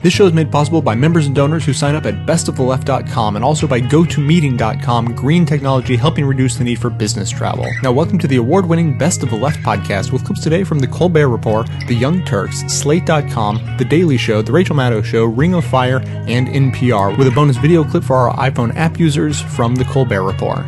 This show is made possible by members and donors who sign up at bestoftheleft.com and also by gotomeeting.com, green technology helping reduce the need for business travel. Now, welcome to the award winning Best of the Left podcast with clips today from The Colbert Report, The Young Turks, Slate.com, The Daily Show, The Rachel Maddow Show, Ring of Fire, and NPR, with a bonus video clip for our iPhone app users from The Colbert Report.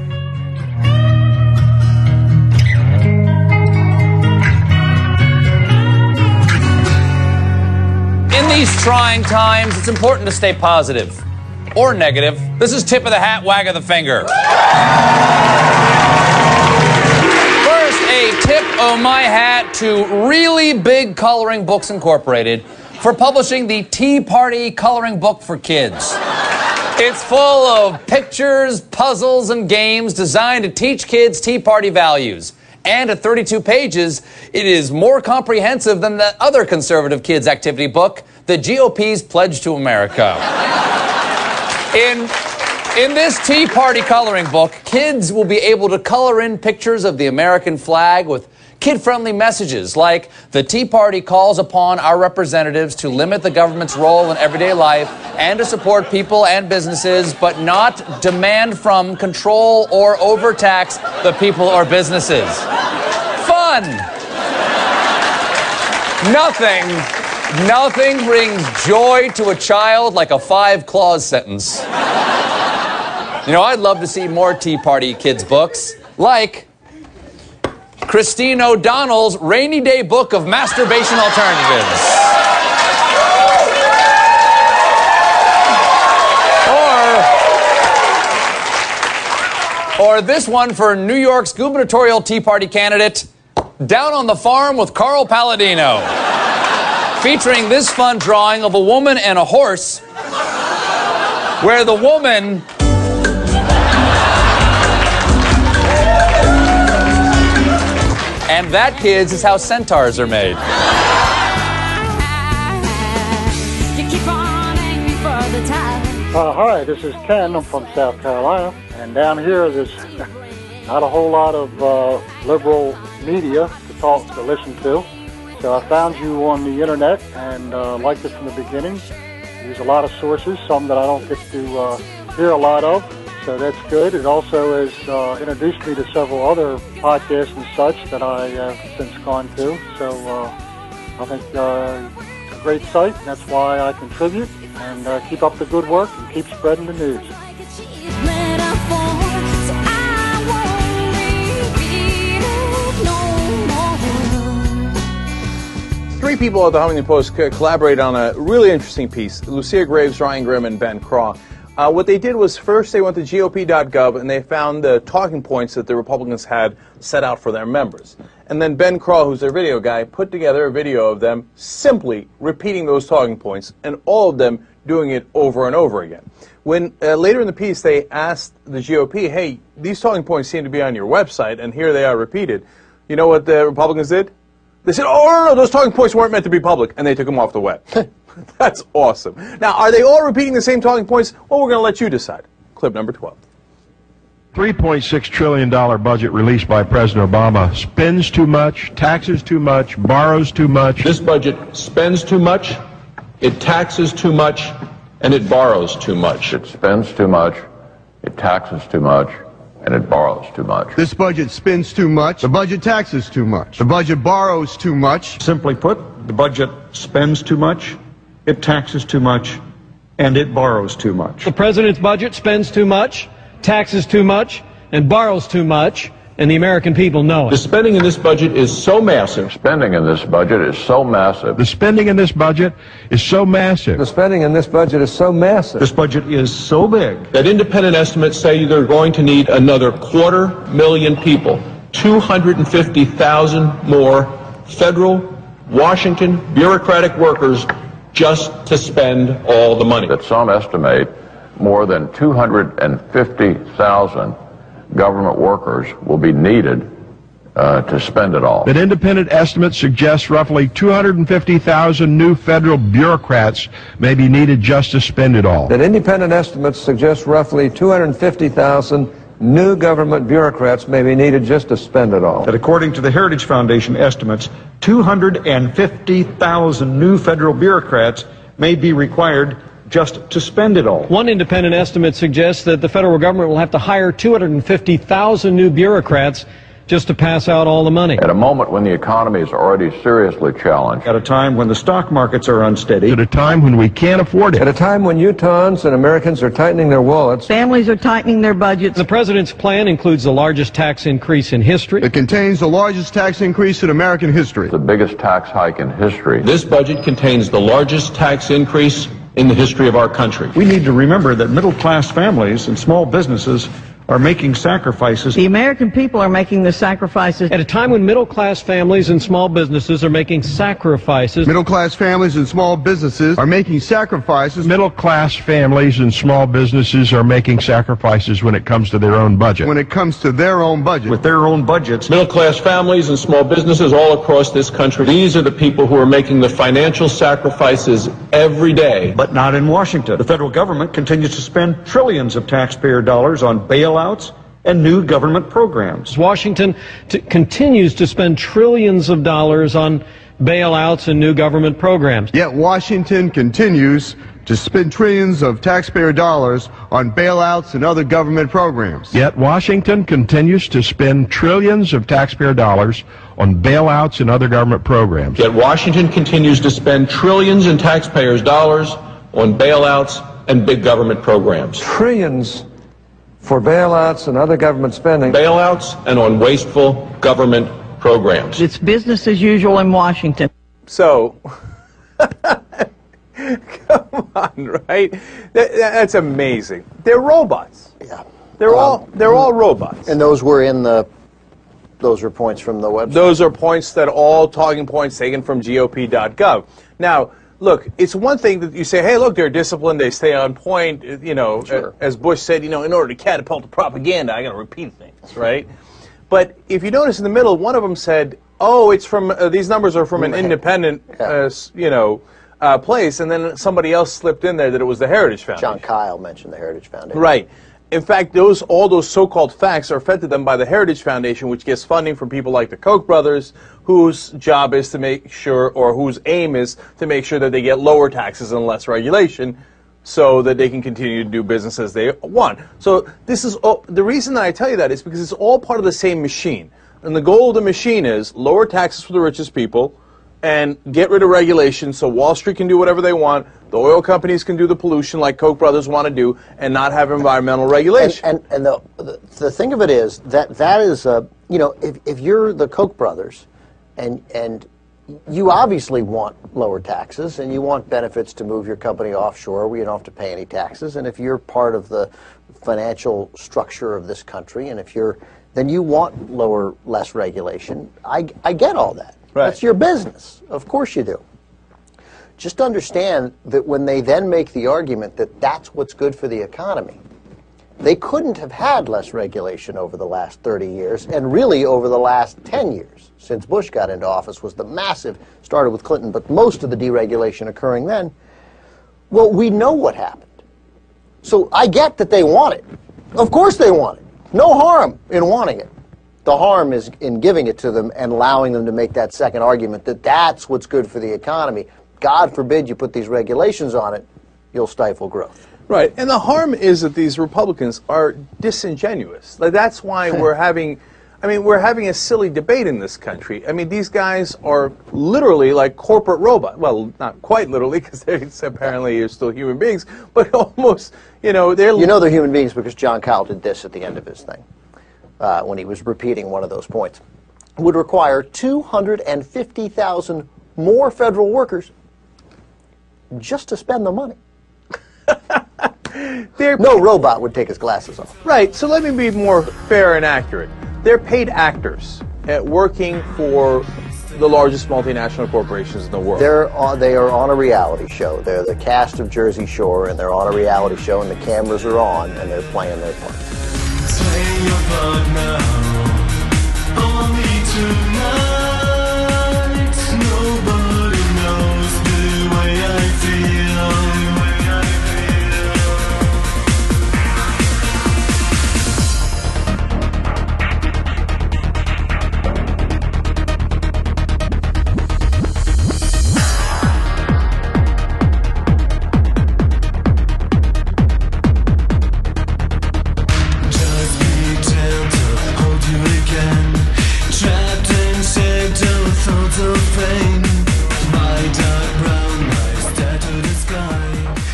These trying times, it's important to stay positive or negative. This is tip of the hat, wag of the finger. First, a tip of my hat to Really Big Coloring Books Incorporated for publishing the Tea Party Coloring Book for Kids. It's full of pictures, puzzles, and games designed to teach kids Tea Party values. And at 32 pages, it is more comprehensive than the other conservative kids' activity book, The GOP's Pledge to America. In, in this Tea Party coloring book, kids will be able to color in pictures of the American flag with kid friendly messages like the Tea Party calls upon our representatives to limit the government's role in everyday life and to support people and businesses, but not demand from, control, or overtax the people or businesses. Fun! Nothing, nothing brings joy to a child like a five clause sentence. You know, I'd love to see more Tea Party kids' books, like Christine O'Donnell's Rainy Day Book of Masturbation Alternatives. Or, or this one for New York's gubernatorial Tea Party candidate, Down on the Farm with Carl Paladino. Featuring this fun drawing of a woman and a horse, where the woman And that, kids, is how centaurs are made. Uh, hi, this is Ken. I'm from South Carolina. And down here, there's not a whole lot of uh, liberal media to talk to listen to. So I found you on the internet and uh, liked it from the beginning. Use a lot of sources, some that I don't get to uh, hear a lot of. So that's good. It also has uh, introduced me to several other podcasts and such that I have since gone to. So uh, I think uh, it's a great site. That's why I contribute. And uh, keep up the good work and keep spreading the news. Three people at the Huffington Post co- collaborated on a really interesting piece. Lucia Graves, Ryan Grim, and Ben Craw. Uh, what they did was first they went to GOP.gov and they found the talking points that the Republicans had set out for their members. And then Ben Craw, who's their video guy, put together a video of them simply repeating those talking points and all of them doing it over and over again. When uh, later in the piece they asked the GOP, hey, these talking points seem to be on your website and here they are repeated, you know what the Republicans did? They said, oh, no, no, those talking points weren't meant to be public, and they took them off the web. That's awesome. Now, are they all repeating the same talking points? Well, we're going to let you decide. Clip number 12. $3.6 trillion budget released by President Obama spends too much, taxes too much, borrows too much. This budget spends too much, it taxes too much, and it borrows too much. It spends too much, it taxes too much, and it borrows too much. This budget spends too much. The budget taxes too much. The budget borrows too much. Simply put, the budget spends too much, it taxes too much, and it borrows too much. The president's budget spends too much, taxes too much, and borrows too much, and the American people know it. The spending in this budget is so massive. Spending in this budget is so massive. The spending in this budget is so massive. The spending in this budget is so massive. This budget is so big that independent estimates say they're going to need another quarter million people, 250,000 more federal, Washington bureaucratic workers just to spend all the money. That some estimate more than 250,000 government workers will be needed uh, to spend it all. That independent estimates suggest roughly 250,000 new federal bureaucrats may be needed just to spend it all. That independent estimates suggest roughly 250,000 new government bureaucrats may be needed just to spend it all. that according to the Heritage Foundation estimates, 250,000 new federal bureaucrats may be required just to spend it all. One independent estimate suggests that the federal government will have to hire 250,000 new bureaucrats just to pass out all the money. At a moment when the economy is already seriously challenged. At a time when the stock markets are unsteady. At a time when we can't afford it. At a time when Utahns and Americans are tightening their wallets. Families are tightening their budgets. The president's plan includes the largest tax increase in history. It contains the largest tax increase in American history. The biggest tax hike in history. This budget contains the largest tax increase in the history of our country. We need to remember that middle class families and small businesses are making sacrifices. The American people are making the sacrifices. At a time when middle class families and small businesses are making sacrifices. Middle class families and small businesses are making sacrifices. Middle class families and small businesses are making sacrifices when it comes to their own budget. When it comes to their own budget. With their own budgets. Middle class families and small businesses all across this country. These are the people who are making the financial sacrifices every day. But not in Washington. The federal government continues to spend trillions of taxpayer dollars on bailouts and new government programs. Washington continues to spend trillions of dollars on bailouts and new government programs. Yet Washington continues to spend trillions of taxpayer dollars on bailouts and other government programs. Yet Washington continues to spend trillions of taxpayer dollars on bailouts and other government programs. Yet Washington continues to spend trillions in taxpayers' dollars on bailouts and big government programs. Trillions for bailouts and other government spending. Bailouts and on wasteful government programs. It's business as usual in Washington. So, come on, right? That, that's amazing. They're robots. Yeah. They're all um, they're all robots. And those were in the those are points from the website. Those are points that all talking points taken from GOP.gov. Now, look, it's one thing that you say, hey, look, they're disciplined, they stay on point. You know, Sure. as Bush said, you know, in order to catapult the propaganda, I got to repeat things, right? But if you notice in the middle, one of them said, oh, it's from uh, these numbers are from an independent, uh, you know, uh, place, and then somebody else slipped in there that it was the Heritage Foundation. Jon Kyl mentioned the Heritage Foundation. Right. In fact, those all those so-called facts are fed to them by the Heritage Foundation, which gets funding from people like the Koch brothers, whose job is to make sure, or whose aim is to make sure that they get lower taxes and less regulation, so that they can continue to do business as they want. So this is all, the reason that I tell you that is because it's all part of the same machine, and the goal of the machine is lower taxes for the richest people, and get rid of regulation so Wall Street can do whatever they want. The oil companies can do the pollution like Koch brothers want to do, and not have environmental regulation. And, and, and the, the the thing of it is that that is a you know if, if you're the Koch brothers, and and you obviously want lower taxes and you want benefits to move your company offshore where you don't have to pay any taxes. And if you're part of the financial structure of this country, and if you're then you want lower, less regulation. I, I get all that. Right. That's your business. Of course you do. Just understand that when they then make the argument that that's what's good for the economy, they couldn't have had less regulation over the last 30 years, and really over the last 10 years since Bush got into office was the massive, started with Clinton, but most of the deregulation occurring then. Well, we know what happened. So I get that they want it. Of course they want it. No harm in wanting it. The harm is in giving it to them and allowing them to make that second argument that that's what's good for the economy. God forbid you put these regulations on it, you'll stifle growth. Right, and the harm is that these Republicans are disingenuous. Like that's why we're having, I mean, we're having a silly debate in this country. I mean, these guys are literally like corporate robots. Well, not quite literally, because they apparently are still human beings, but almost, you know, they're. You know they're human beings because Jon Kyl did this at the end of his thing uh, when he was repeating one of those points. Would require 250,000 more federal workers just to spend the money. no robot would take his glasses off. Right, so let me be more fair and accurate. They're paid actors at working for the largest multinational corporations in the world. They're on, they are on a reality show. They're the cast of Jersey Shore, and they're on a reality show, and the cameras are on, and they're playing their part. Play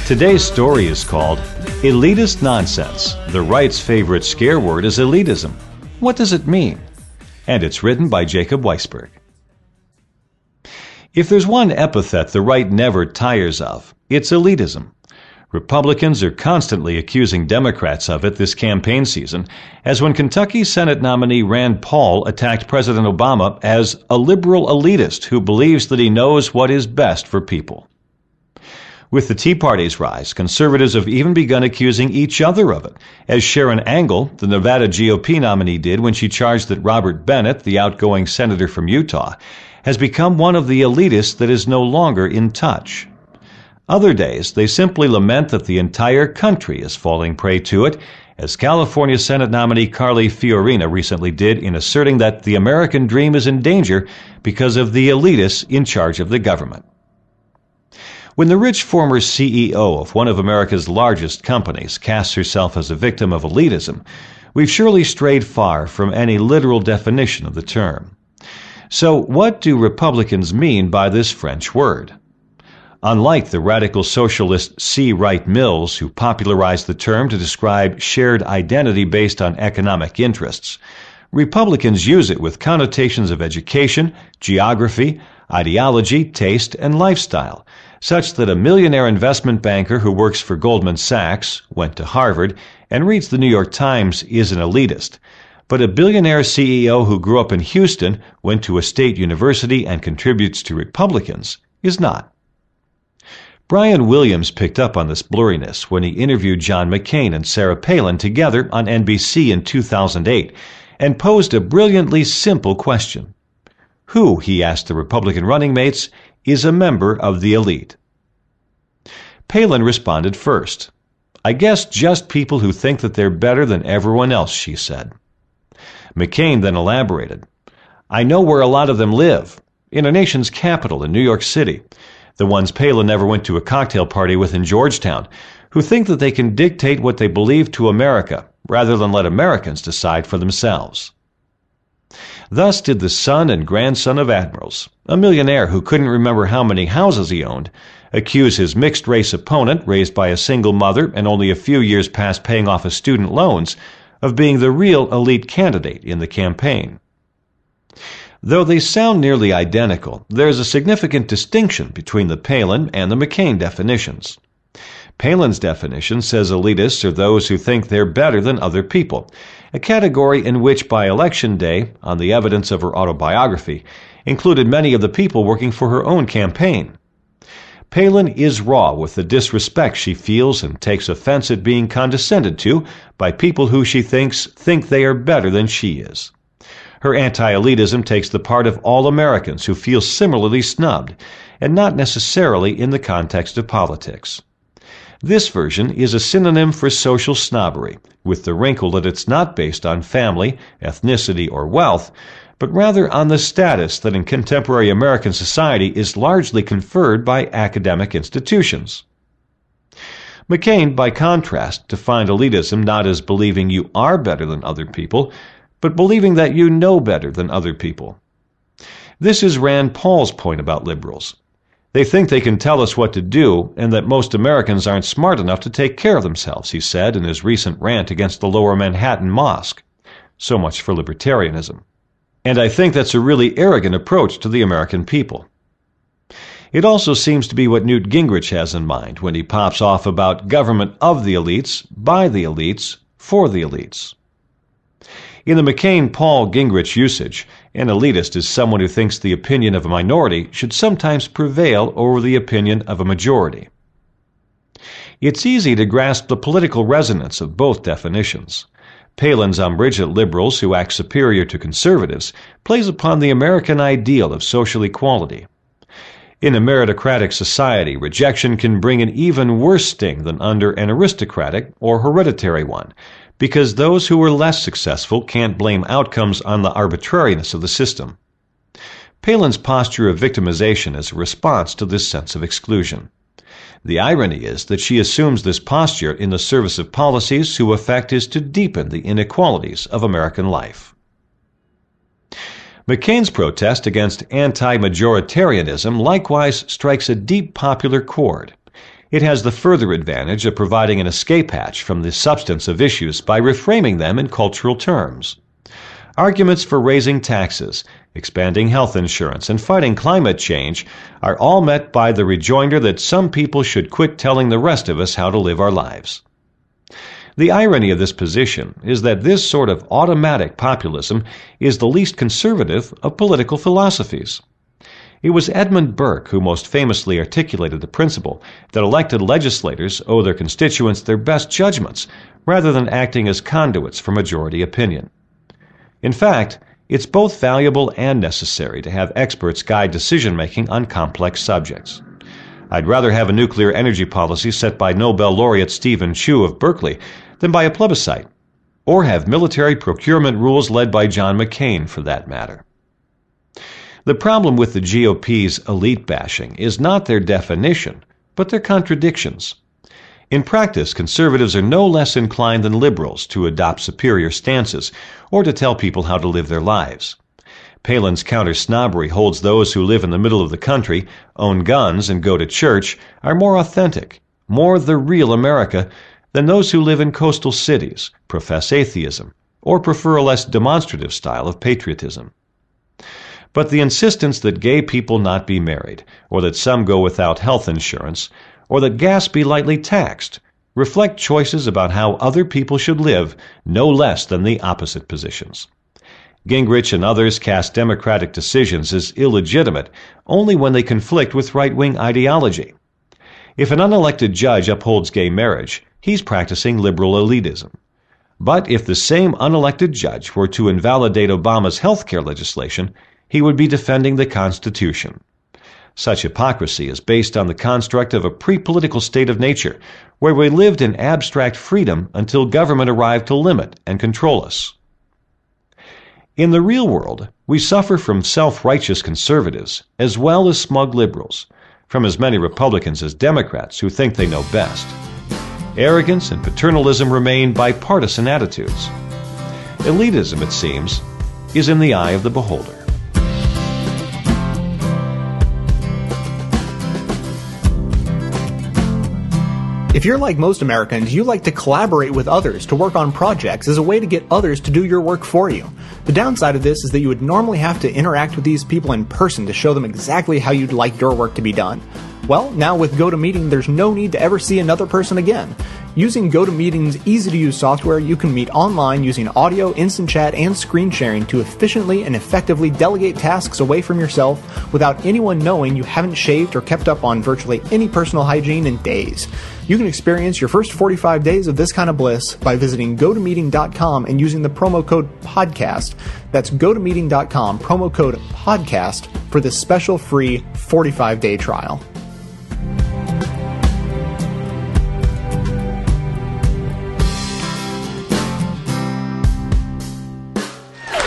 Today's story is called Elitist Nonsense. The right's favorite scare word is elitism. What does it mean? And it's written by Jacob Weisberg. If there's one epithet the right never tires of, it's elitism. Republicans are constantly accusing Democrats of it this campaign season, as when Kentucky Senate nominee Rand Paul attacked President Obama as a liberal elitist who believes that he knows what is best for people. With the Tea Party's rise, conservatives have even begun accusing each other of it, as Sharron Angle, the Nevada GOP nominee, did when she charged that Robert Bennett, the outgoing senator from Utah, has become one of the elitists that is no longer in touch. Other days, they simply lament that the entire country is falling prey to it, as California Senate nominee Carly Fiorina recently did in asserting that the American dream is in danger because of the elitists in charge of the government. When the rich former CEO of one of America's largest companies casts herself as a victim of elitism, we've surely strayed far from any literal definition of the term. So, what do Republicans mean by this French word? Unlike the radical socialist C. Wright Mills, who popularized the term to describe shared identity based on economic interests, Republicans use it with connotations of education, geography, ideology, taste, and lifestyle, such that a millionaire investment banker who works for Goldman Sachs, went to Harvard, and reads the New York Times is an elitist. But a billionaire CEO who grew up in Houston, went to a state university, and contributes to Republicans is not. Brian Williams picked up on this blurriness when he interviewed John McCain and Sarah Palin together on NBC in 2008 and posed a brilliantly simple question. Who, he asked the Republican running mates, is a member of the elite? Palin responded first. I guess just people who think that they're better than everyone else, she said. McCain then elaborated. I know where a lot of them live, in our nation's capital, in New York City the ones Palin never went to a cocktail party with in Georgetown, who think that they can dictate what they believe to America rather than let Americans decide for themselves. Thus did the son and grandson of admirals, a millionaire who couldn't remember how many houses he owned, accuse his mixed race opponent, raised by a single mother and only a few years past paying off his student loans, of being the real elite candidate in the campaign. Though they sound nearly identical, there is a significant distinction between the Palin and the McCain definitions. Palin's definition says elitists are those who think they're better than other people, a category in which by election day, on the evidence of her autobiography, included many of the people working for her own campaign. Palin is raw with the disrespect she feels and takes offense at being condescended to by people who she thinks think they are better than she is. Her anti elitism takes the part of all Americans who feel similarly snubbed, and not necessarily in the context of politics. This version is a synonym for social snobbery, with the wrinkle that it's not based on family, ethnicity, or wealth, but rather on the status that in contemporary American society is largely conferred by academic institutions. McCain, by contrast, defined elitism not as believing you are better than other people, but believing that you know better than other people. This is Rand Paul's point about liberals. They think they can tell us what to do, and that most Americans aren't smart enough to take care of themselves, he said in his recent rant against the Lower Manhattan Mosque. So much for libertarianism. And I think that's a really arrogant approach to the American people. It also seems to be what Newt Gingrich has in mind when he pops off about government of the elites, by the elites, for the elites. In the McCain Paul Gingrich usage, an elitist is someone who thinks the opinion of a minority should sometimes prevail over the opinion of a majority. It's easy to grasp the political resonance of both definitions. Palin's umbrage at liberals who act superior to conservatives plays upon the American ideal of social equality. In a meritocratic society, rejection can bring an even worse sting than under an aristocratic or hereditary one, because those who were less successful can't blame outcomes on the arbitrariness of the system. Palin's posture of victimization is a response to this sense of exclusion. The irony is that she assumes this posture in the service of policies whose effect is to deepen the inequalities of American life. McCain's protest against anti majoritarianism likewise strikes a deep popular chord. It has the further advantage of providing an escape hatch from the substance of issues by reframing them in cultural terms. Arguments for raising taxes, expanding health insurance, and fighting climate change are all met by the rejoinder that some people should quit telling the rest of us how to live our lives. The irony of this position is that this sort of automatic populism is the least conservative of political philosophies. It was Edmund Burke who most famously articulated the principle that elected legislators owe their constituents their best judgments rather than acting as conduits for majority opinion. In fact, it's both valuable and necessary to have experts guide decision making on complex subjects. I'd rather have a nuclear energy policy set by Nobel laureate Steven Chu of Berkeley than by a plebiscite, or have military procurement rules led by John McCain for that matter. The problem with the GOP's elite bashing is not their definition, but their contradictions. In practice, conservatives are no less inclined than liberals to adopt superior stances or to tell people how to live their lives. Palin's counter snobbery holds those who live in the middle of the country, own guns, and go to church are more authentic, more the real America, than those who live in coastal cities, profess atheism, or prefer a less demonstrative style of patriotism. But the insistence that gay people not be married, or that some go without health insurance, or that gas be lightly taxed, reflect choices about how other people should live no less than the opposite positions. Gingrich and others cast Democratic decisions as illegitimate only when they conflict with right wing ideology. If an unelected judge upholds gay marriage, he's practicing liberal elitism. But if the same unelected judge were to invalidate Obama's health care legislation, he would be defending the Constitution. Such hypocrisy is based on the construct of a pre political state of nature, where we lived in abstract freedom until government arrived to limit and control us. In the real world, we suffer from self righteous conservatives as well as smug liberals, from as many Republicans as Democrats who think they know best. Arrogance and paternalism remain bipartisan attitudes. Elitism, it seems, is in the eye of the beholder. If you're like most Americans, you like to collaborate with others to work on projects as a way to get others to do your work for you. The downside of this is that you would normally have to interact with these people in person to show them exactly how you'd like your work to be done. Well, now with GoToMeeting, there's no need to ever see another person again. Using GoToMeeting's easy to use software, you can meet online using audio, instant chat, and screen sharing to efficiently and effectively delegate tasks away from yourself without anyone knowing you haven't shaved or kept up on virtually any personal hygiene in days. You can experience your first 45 days of this kind of bliss by visiting gotomeeting.com and using the promo code podcast. That's gotomeeting.com, promo code podcast for this special free 45 day trial.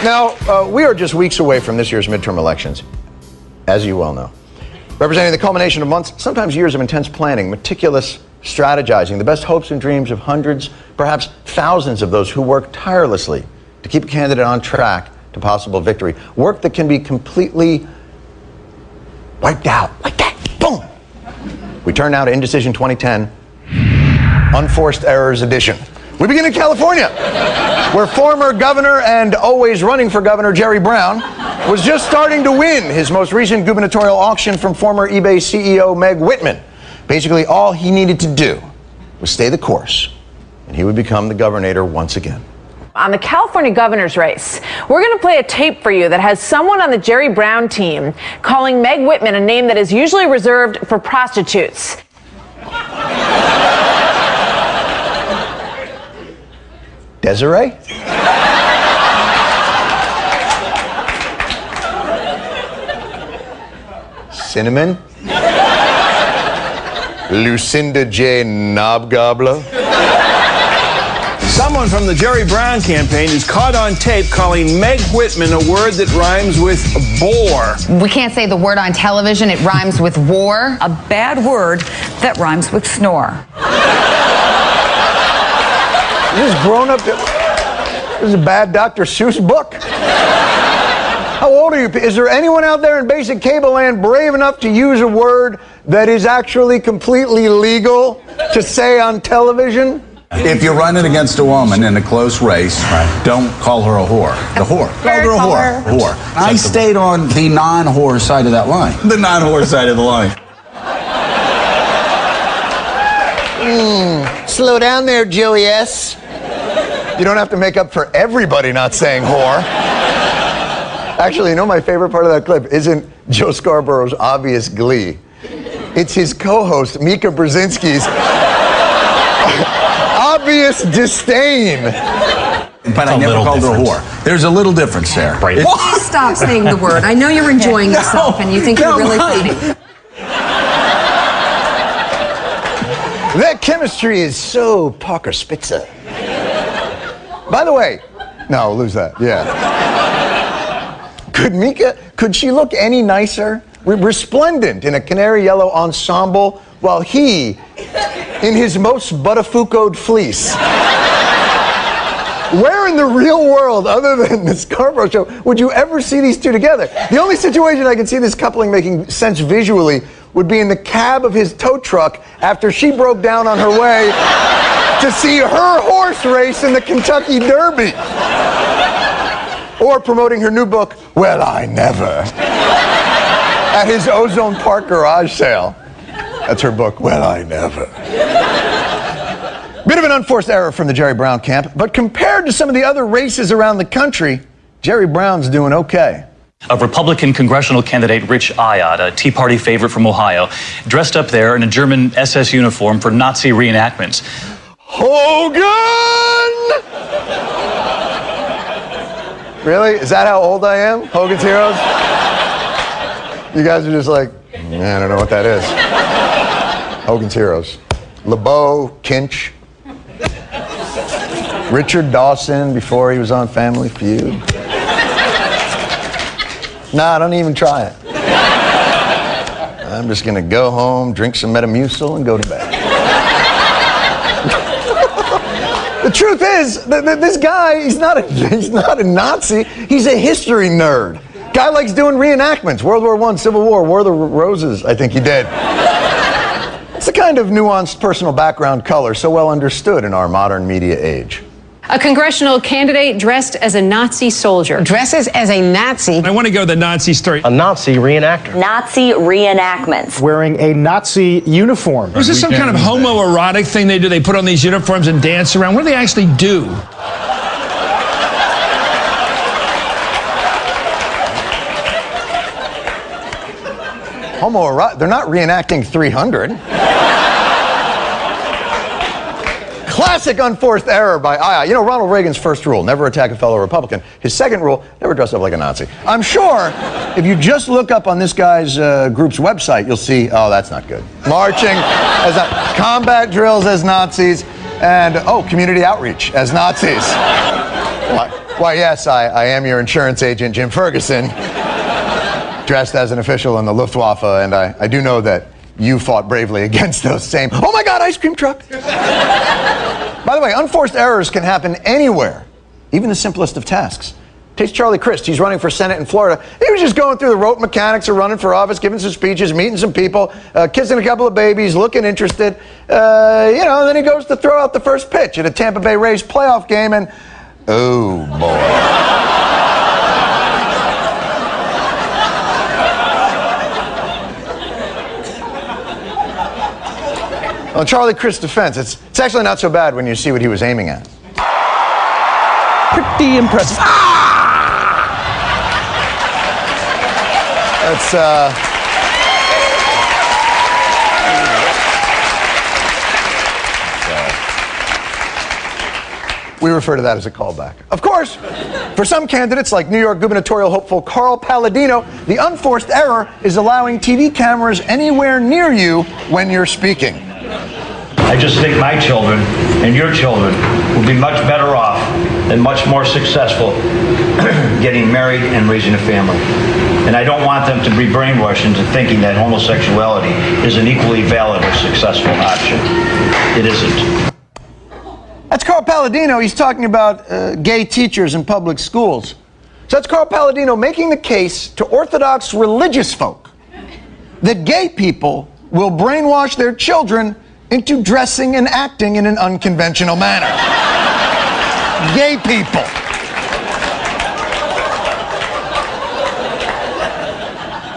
Now, uh, we are just weeks away from this year's midterm elections, as you well know. Representing the culmination of months, sometimes years of intense planning, meticulous strategizing, the best hopes and dreams of hundreds, perhaps thousands of those who work tirelessly to keep a candidate on track to possible victory. Work that can be completely wiped out like that. Boom! We turn now to Indecision 2010, Unforced Errors Edition. We begin in California, where former governor and always running for governor Jerry Brown was just starting to win his most recent gubernatorial auction from former eBay CEO Meg Whitman. Basically, all he needed to do was stay the course, and he would become the governor once again. On the California governor's race, we're going to play a tape for you that has someone on the Jerry Brown team calling Meg Whitman a name that is usually reserved for prostitutes. Desiree? Cinnamon? Lucinda J. Knobgobbler? Someone from the Jerry Brown campaign is caught on tape calling Meg Whitman a word that rhymes with bore. We can't say the word on television, it rhymes with war. A bad word that rhymes with snore. This is grown up. This is a bad Dr. Seuss book. How old are you? Is there anyone out there in basic cable land brave enough to use a word that is actually completely legal to say on television? If you're running against a woman in a close race, don't call her a whore. The whore. Call her a whore. Whore. I stayed on the non-whore side of that line. The non-whore side of the line. Mm, slow down there, Joey S. You don't have to make up for everybody not saying whore. Actually, you know my favorite part of that clip isn't Joe Scarborough's obvious glee. It's his co-host, Mika Brzezinski's obvious disdain. But I never called her a whore. There's a little difference there. It- Please stop saying the word. I know you're enjoying yourself and you think No, you're really Mike. funny. That chemistry is so Parker Spitzer. By the way, no, lose that. Yeah. Could Mika, could she look any nicer? Re- Resplendent in a canary yellow ensemble, while he, in his most Buttafuocoed fleece. Where in the real world, other than the Scarborough show, would you ever see these two together? The only situation I can see this coupling making sense visually would be in the cab of his tow truck after she broke down on her way to see her horse race in the Kentucky Derby. Or promoting her new book, Well, I Never, at his Ozone Park garage sale. That's her book, Well, I Never. Bit of an unforced error from the Jerry Brown camp, but compared to some of the other races around the country, Jerry Brown's doing okay. A Republican congressional candidate, Rich Iott, a Tea Party favorite from Ohio, dressed up there in a German SS uniform for Nazi reenactments. Hogan! Really? Is that how old I am? Hogan's Heroes? You guys are just like, "Man, I don't know what that is. Hogan's Heroes. LeBeau, Kinch, Richard Dawson before he was on Family Feud. Nah, don't even try it. I'm just gonna go home, drink some Metamucil, and go to bed. The truth is, that this guy, he's not, a, he's not a Nazi. He's a history nerd. Guy likes doing reenactments. World War I, Civil War, War of the Roses, I think he did. It's the kind of nuanced personal background color so well understood in our modern media age. A congressional candidate dressed as a Nazi soldier. Dresses as a Nazi. I want to go to the Nazi story. A Nazi reenactor. Nazi reenactments. Wearing a Nazi uniform. Was this some kind of homoerotic thing they do? They put on these uniforms and dance around. What do they actually do? Homoerotic, they're not reenacting 300. Classic unforced error by Iott. You know, Ronald Reagan's first rule, never attack a fellow Republican. His second rule, never dress up like a Nazi. I'm sure if you just look up on this guy's uh, group's website, you'll see, oh, that's not good. Marching as a, combat drills as Nazis, and oh, community outreach as Nazis. Why, why yes, I, I am your insurance agent, Jim Ferguson, dressed as an official in the Luftwaffe, and I, I do know that you fought bravely against those same, oh my God, ice cream truck. By the way, unforced errors can happen anywhere, even the simplest of tasks. Takes Charlie Crist. He's running for Senate in Florida. He was just going through the rote mechanics of running for office, giving some speeches, meeting some people, uh, kissing a couple of babies, looking interested. Uh, you know, and then he goes to throw out the first pitch at a Tampa Bay Rays playoff game, and oh boy. On Charlie Crist's defense, it's, it's actually not so bad when you see what he was aiming at. Pretty impressive. That's, uh. We refer to that as a callback. Of course, for some candidates like New York gubernatorial hopeful Carl Paladino, the unforced error is allowing TV cameras anywhere near you when you're speaking. I just think my children and your children will be much better off and much more successful getting married and raising a family. And I don't want them to be brainwashed into thinking that homosexuality is an equally valid or successful option. It isn't. That's Carl Paladino. He's talking about uh, gay teachers in public schools. So that's Carl Paladino making the case to Orthodox religious folk that gay people will brainwash their children into dressing and acting in an unconventional manner. gay people.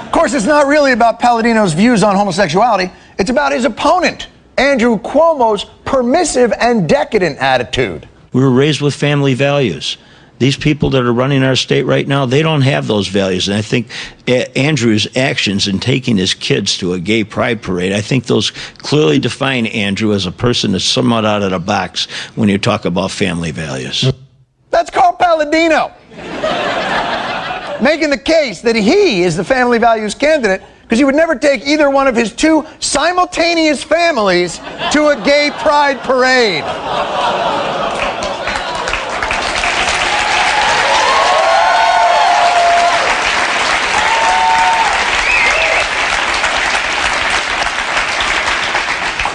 Of course, it's not really about Paladino's views on homosexuality. It's about his opponent, Andrew Cuomo's permissive and decadent attitude. We were raised with family values. These people that are running our state right now, they don't have those values. And I think A- Andrew's actions in taking his kids to a gay pride parade, I think those clearly define Andrew as a person that's somewhat out of the box when you talk about family values. That's Carl Paladino. Making the case that he is the family values candidate because he would never take either one of his two simultaneous families to a gay pride parade.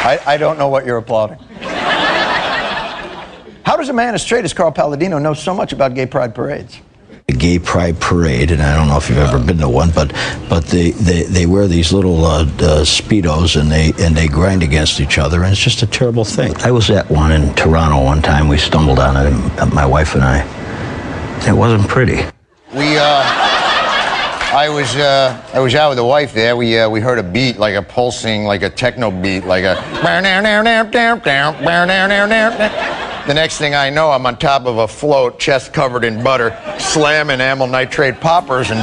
I, I don't know what you're applauding. How does a man as straight as Carl Paladino know so much about gay pride parades? A gay pride parade, and I don't know if you've ever been to one, but but they, they, they wear these little uh, uh, speedos and they and they grind against each other, and it's just a terrible thing. I was at one in Toronto one time. We stumbled on it, my wife and I. It wasn't pretty. We, uh, I was, uh, I was out with the wife there. We, uh, we heard a beat, like a pulsing, like a techno beat, like a. The next thing I know, I'm on top of a float, chest covered in butter, slamming amyl nitrate poppers and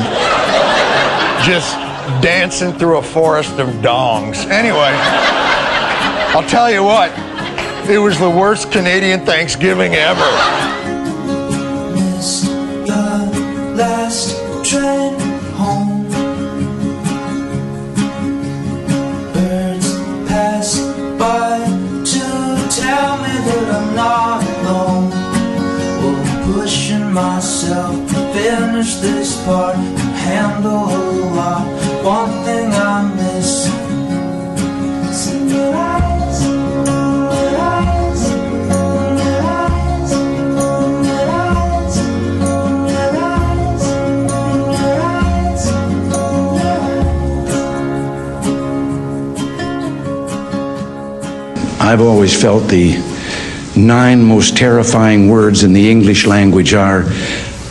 just dancing through a forest of dongs. Anyway, I'll tell you what, it was the worst Canadian Thanksgiving ever. last train alone. Well, I'm pushing myself to finish this part and handle a lot. One thing I'm missing. is in your eyes, your eyes, your eyes, your eyes, your eyes, your eyes, I've always felt the nine most terrifying words in the English language are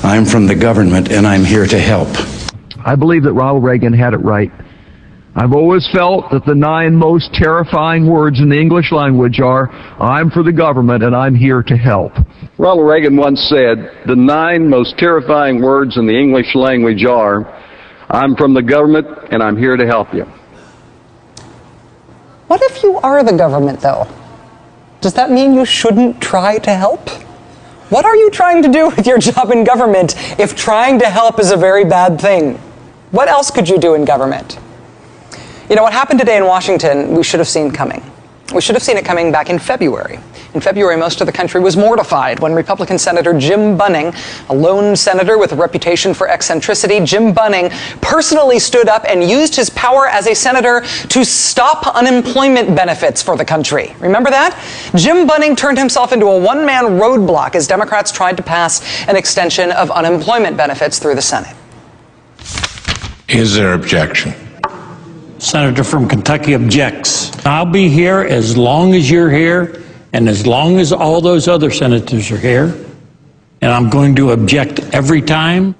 I'm from the government and I'm here to help. I believe that Ronald Reagan had it right. I've always felt that the nine most terrifying words in the English language are, I'm for the government and I'm here to help. Ronald Reagan once said, the nine most terrifying words in the English language are, I'm from the government and I'm here to help you. What if you are the government, though? Does that mean you shouldn't try to help? What are you trying to do with your job in government if trying to help is a very bad thing? What else could you do in government? You know, what happened today in Washington, we should have seen coming. We should have seen it coming back in February. In February, most of the country was mortified when Republican Senator Jim Bunning, a lone senator with a reputation for eccentricity, Jim Bunning personally stood up and used his power as a senator to stop unemployment benefits for the country. Remember that? Jim Bunning turned himself into a one man roadblock as Democrats tried to pass an extension of unemployment benefits through the Senate. Is there objection? Senator from Kentucky objects. I'll be here as long as you're here and as long as all those other senators are here. And I'm going to object every time.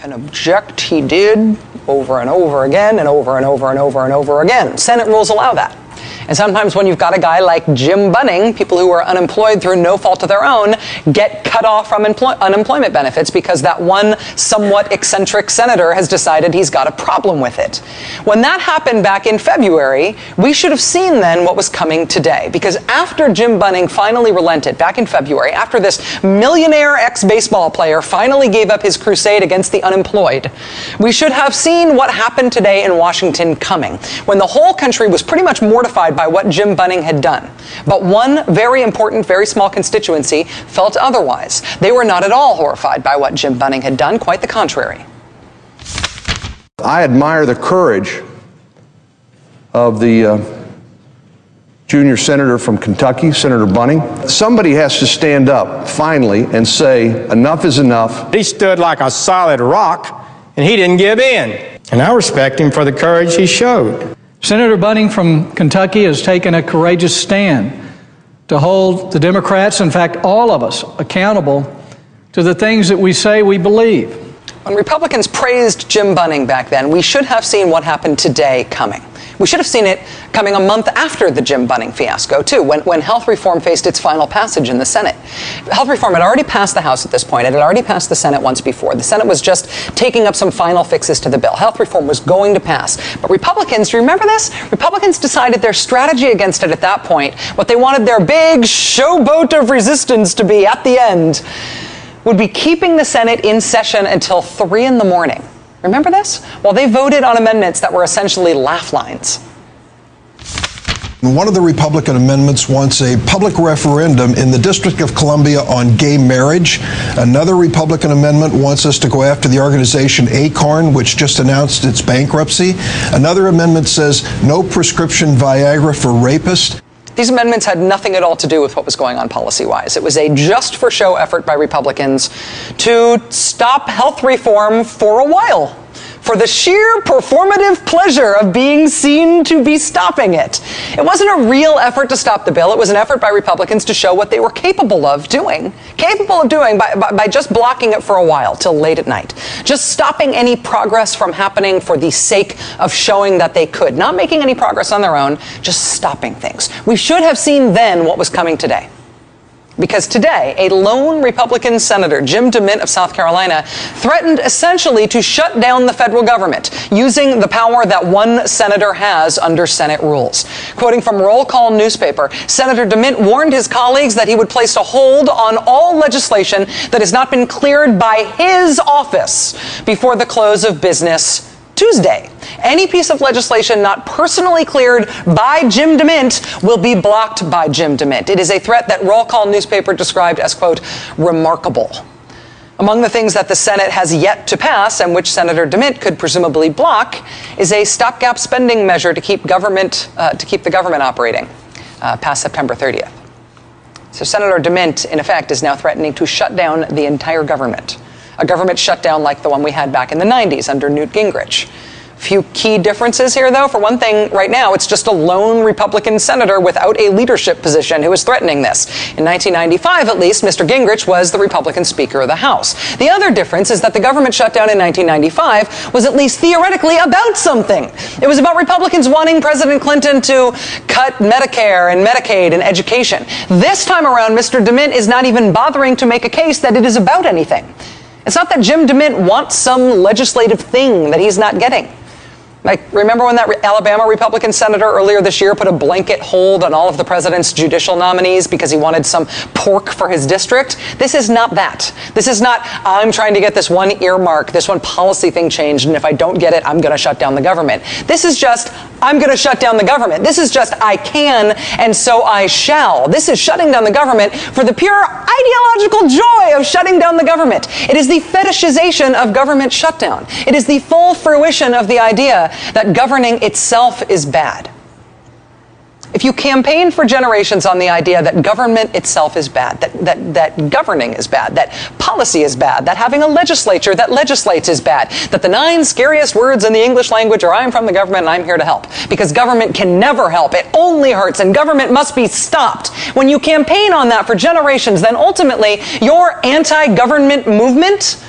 And object he did over and over again and over and over and over and over again. Senate rules allow that. And sometimes when you've got a guy like Jim Bunning, people who are unemployed through no fault of their own get cut off from employ- unemployment benefits because that one somewhat eccentric senator has decided he's got a problem with it. When that happened back in February, we should have seen then what was coming today. Because after Jim Bunning finally relented back in February, after this millionaire ex baseball player finally gave up his crusade against the unemployed, we should have seen what happened today in Washington coming. When the whole country was pretty much mortified by what Jim Bunning had done. But one very important, very small constituency felt otherwise. They were not at all horrified by what Jim Bunning had done, quite the contrary. I admire the courage of the uh, junior senator from Kentucky, Senator Bunning. Somebody has to stand up finally and say, enough is enough. He stood like a solid rock and he didn't give in. And I respect him for the courage he showed. Senator Bunning from Kentucky has taken a courageous stand to hold the Democrats, in fact, all of us, accountable to the things that we say we believe. When Republicans praised Jim Bunning back then, we should have seen what happened today coming. We should have seen it coming a month after the Jim Bunning fiasco, too, when, when health reform faced its final passage in the Senate. Health reform had already passed the House at this point. It had already passed the Senate once before. The Senate was just taking up some final fixes to the bill. Health reform was going to pass. But Republicans, do you remember this? Republicans decided their strategy against it at that point, what they wanted their big showboat of resistance to be at the end, would be keeping the Senate in session until 3 in the morning. Remember this? Well, they voted on amendments that were essentially laugh lines. One of the Republican amendments wants a public referendum in the District of Columbia on gay marriage. Another Republican amendment wants us to go after the organization ACORN, which just announced its bankruptcy. Another amendment says no prescription Viagra for rapists. These amendments had nothing at all to do with what was going on policy wise. It was a just for show effort by Republicans to stop health reform for a while for the sheer performative pleasure of being seen to be stopping it. It wasn't a real effort to stop the bill. It was an effort by Republicans to show what they were capable of doing, capable of doing by, by, by just blocking it for a while till late at night, just stopping any progress from happening for the sake of showing that they could, not making any progress on their own, just stopping things. We should have seen then what was coming today. Because today, a lone Republican senator, Jim DeMint of South Carolina, threatened essentially to shut down the federal government using the power that one senator has under Senate rules. Quoting from Roll Call newspaper, Senator DeMint warned his colleagues that he would place a hold on all legislation that has not been cleared by his office before the close of business Tuesday. Any piece of legislation not personally cleared by Jim DeMint will be blocked by Jim DeMint. It is a threat that Roll Call newspaper described as, quote, remarkable. Among the things that the Senate has yet to pass and which Senator DeMint could presumably block is a stopgap spending measure to keep government uh, to keep the government operating uh, past September 30th. So Senator DeMint, in effect, is now threatening to shut down the entire government a government shutdown like the one we had back in the 90s under Newt Gingrich. Few key differences here, though. For one thing, right now, it's just a lone Republican senator without a leadership position who is threatening this. In 1995, at least, Mr. Gingrich was the Republican Speaker of the House. The other difference is that the government shutdown in 1995 was at least theoretically about something. It was about Republicans wanting President Clinton to cut Medicare and Medicaid and education. This time around, Mr. DeMint is not even bothering to make a case that it is about anything. It's not that Jim DeMint wants some legislative thing that he's not getting. Like, remember when that Alabama Republican senator earlier this year put a blanket hold on all of the president's judicial nominees because he wanted some pork for his district? This is not that. This is not, I'm trying to get this one earmark, this one policy thing changed, and if I don't get it, I'm going to shut down the government. This is just, I'm going to shut down the government. This is just, I can, and so I shall. This is shutting down the government for the pure ideological joy of shutting down the government. It is the fetishization of government shutdown. It is the full fruition of the idea that governing itself is bad. If you campaign for generations on the idea that government itself is bad, that, that, that governing is bad, that policy is bad, that having a legislature that legislates is bad, that the nine scariest words in the English language are I'm from the government and I'm here to help, because government can never help. It only hurts and government must be stopped. When you campaign on that for generations, then ultimately your anti-government movement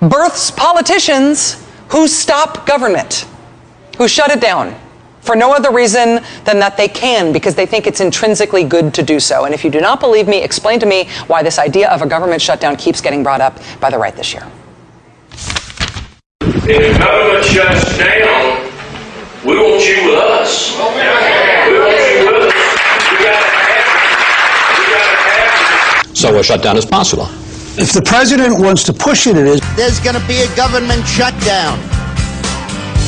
births politicians who stop government, who shut it down for no other reason than that they can because they think it's intrinsically good to do so. And if you do not believe me, explain to me why this idea of a government shutdown keeps getting brought up by the right this year. If government shuts down, we want you with us. We want you with us. We gotta have, we gotta have. So a shutdown is possible. If the president wants to push it, it is. There's going to be a government shutdown,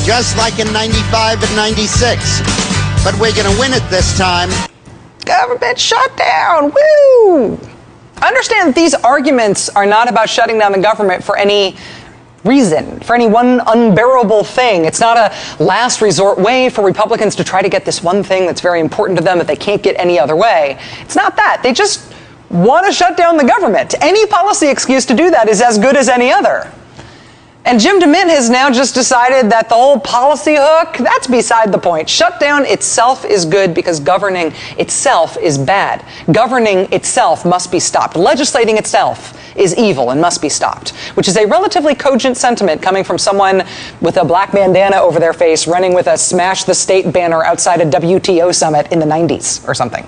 just like in 95 and 96. But we're going to win it this time. Government shutdown, woo! Understand that these arguments are not about shutting down the government for any reason, for any one unbearable thing. It's not a last resort way for Republicans to try to get this one thing that's very important to them that they can't get any other way. It's not that. They just want to shut down the government. Any policy excuse to do that is as good as any other. And Jim DeMint has now just decided that the whole policy hook, that's beside the point. Shutdown itself is good because governing itself is bad. Governing itself must be stopped. Legislating itself is evil and must be stopped, which is a relatively cogent sentiment coming from someone with a black bandana over their face running with a smash the state banner outside a WTO summit in the 90s or something.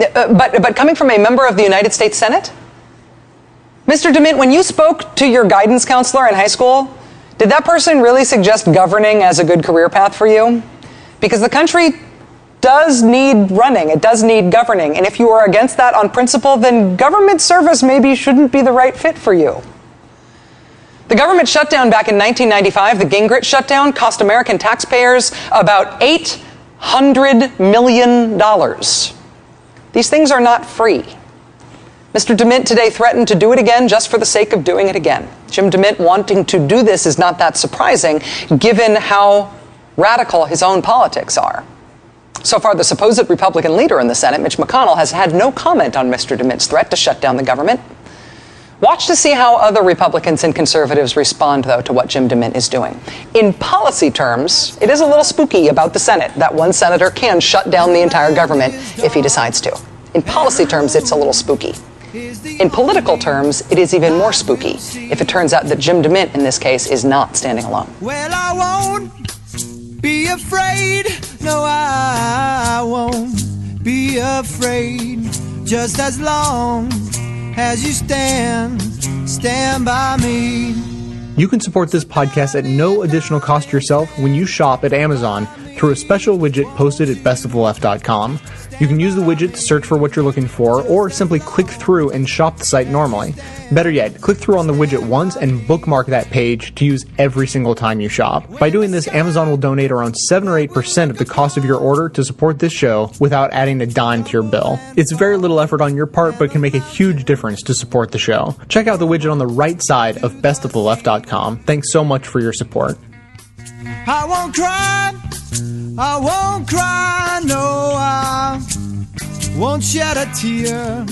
Uh, But, but coming from a member of the United States Senate, Mr. DeMint, when you spoke to your guidance counselor in high school, did that person really suggest governing as a good career path for you? Because the country does need running, it does need governing. And if you are against that on principle, then government service maybe shouldn't be the right fit for you. The government shutdown back in 1995, the Gingrich shutdown, cost American taxpayers about $800 million. These things are not free. Mr. DeMint today threatened to do it again just for the sake of doing it again. Jim DeMint wanting to do this is not that surprising given how radical his own politics are. So far, the supposed Republican leader in the Senate, Mitch McConnell, has had no comment on Mr. DeMint's threat to shut down the government. Watch to see how other Republicans and conservatives respond, though, to what Jim DeMint is doing. In policy terms, it is a little spooky about the Senate that one senator can shut down the entire government if he decides to. In policy terms, it's a little spooky. In political terms, it is even more spooky if it turns out that Jim DeMint, in this case, is not standing alone. Well, I won't be afraid. No, I won't be afraid. Just as long as you stand, stand by me. You can support this podcast at no additional cost yourself when you shop at Amazon through a special widget posted at bestoftheleft.com. You can use the widget to search for what you're looking for, or simply click through and shop the site normally. Better yet, click through on the widget once and bookmark that page to use every single time you shop. By doing this, Amazon will donate around 7 or 8% of the cost of your order to support this show without adding a dime to your bill. It's very little effort on your part, but can make a huge difference to support the show. Check out the widget on the right side of bestoftheleft.com. Thanks so much for your support. I won't cry. I won't cry. No, I won't shed a tear.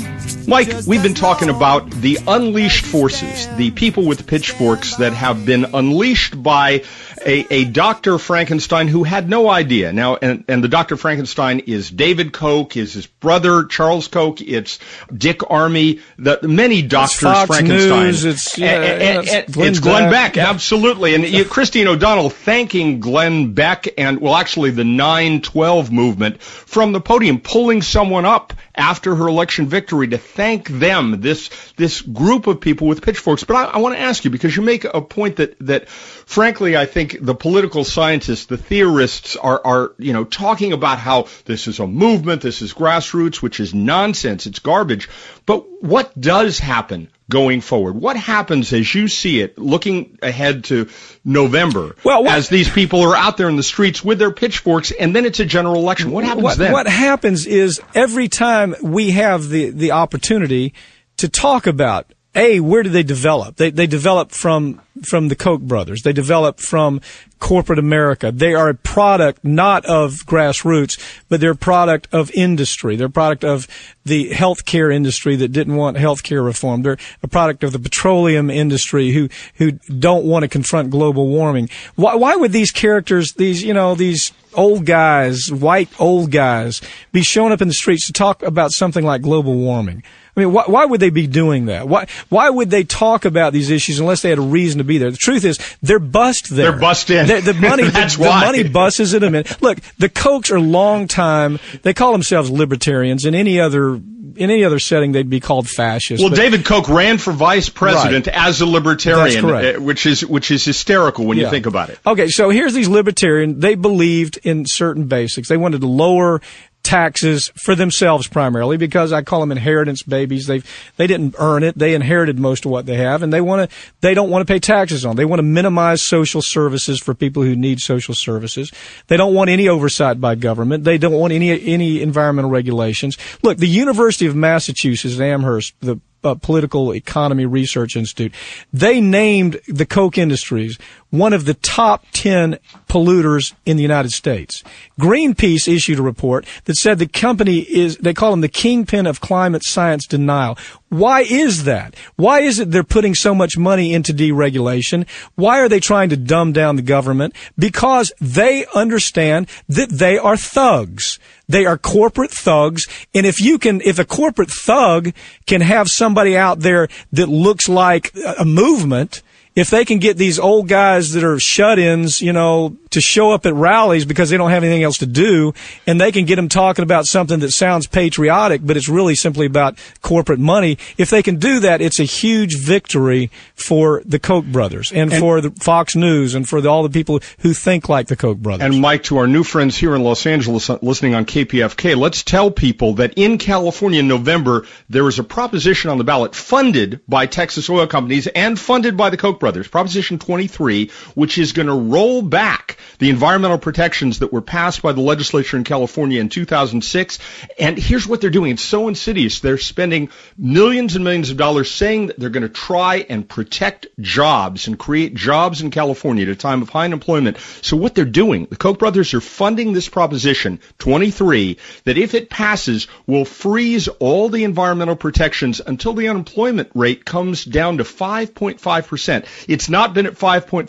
Mike, we've been talking about the unleashed forces, the people with pitchforks that have been unleashed by a, a Dr. Frankenstein who had no idea. Now, and, and the Dr. Frankenstein is David Koch, is his brother Charles Koch, it's Dick Armey, the many doctors Fox Frankenstein. News, it's- yeah, And- and- yeah, and- it's Glenn it's Glenn Beck. Beck, absolutely. And you, Christine O'Donnell thanking Glenn Beck and, well, actually the 912 movement from the podium, pulling someone up after her election victory to thank them, this, this group of people with pitchforks. But I, I want to ask you, because you make a point that, that frankly, I think the political scientists, the theorists are, are, you know, talking about how this is a movement, this is grassroots, which is nonsense, it's garbage. But what does happen going forward? What happens as you see it, looking ahead to November, Well, what- as these people are out there in the streets with their pitchforks, and then it's a general election? What happens what, then? what happens is every time we have the, the opportunity to talk about a where do they develop? They they develop from from the Koch brothers. They develop from corporate America. They are a product not of grassroots, but they're a product of industry. They're a product of the healthcare industry that didn't want healthcare reform. They're a product of the petroleum industry who who don't want to confront global warming. Why why would these characters, these you know these old guys, white old guys, be showing up in the streets to talk about something like global warming? I mean, why, why would they be doing that? Why, why would they talk about these issues unless they had a reason to be there? The truth is, they're bust there. They're bust in. The, the money, That's the, the money buses in a minute. Look, the Kochs are long time. They call themselves libertarians. and any other in any other setting, they'd be called fascists. Well, But- David Koch ran for vice president as a libertarian, uh, which is which is hysterical when you think about it. Okay, so here's these libertarians. They believed in certain basics. They wanted to lower taxes for themselves primarily because I call them inheritance babies. They they didn't earn it. They inherited most of what they have, and they want to they don't want to pay taxes on. They want to minimize social services for people who need social services. They don't want any oversight by government. They don't want any any environmental regulations. Look, the University of Massachusetts at Amherst, the uh, Political Economy Research Institute. They named the Koch Industries one of the top 10 polluters in the United States. Greenpeace issued a report that said the company is, they call them the kingpin of climate science denial. Why is that? Why is it they're putting so much money into deregulation? Why are they trying to dumb down the government? Because they understand that they are thugs. They are corporate thugs. And if you can, if a corporate thug can have somebody out there that looks like a movement, if they can get these old guys that are shut-ins, you know, to show up at rallies because they don't have anything else to do, and they can get them talking about something that sounds patriotic, but it's really simply about corporate money. If they can do that, it's a huge victory for the Koch brothers and, And- for the Fox News and for the, all the people who think like the Koch brothers. And Mike, to our new friends here in Los Angeles uh, listening on KPFK, let's tell people that in California in November, there is a proposition on the ballot funded by Texas oil companies and funded by the Koch brothers, Proposition 23, which is going to roll back the environmental protections that were passed by the legislature in California in 2006. And here's what they're doing. It's so insidious. They're spending millions and millions of dollars saying that they're going to try and protect jobs and create jobs in California at a time of high unemployment. So what they're doing, the Koch brothers are funding this proposition 23 that if it passes will freeze all the environmental protections until the unemployment rate comes down to 5.5%. It's not been at 5.5%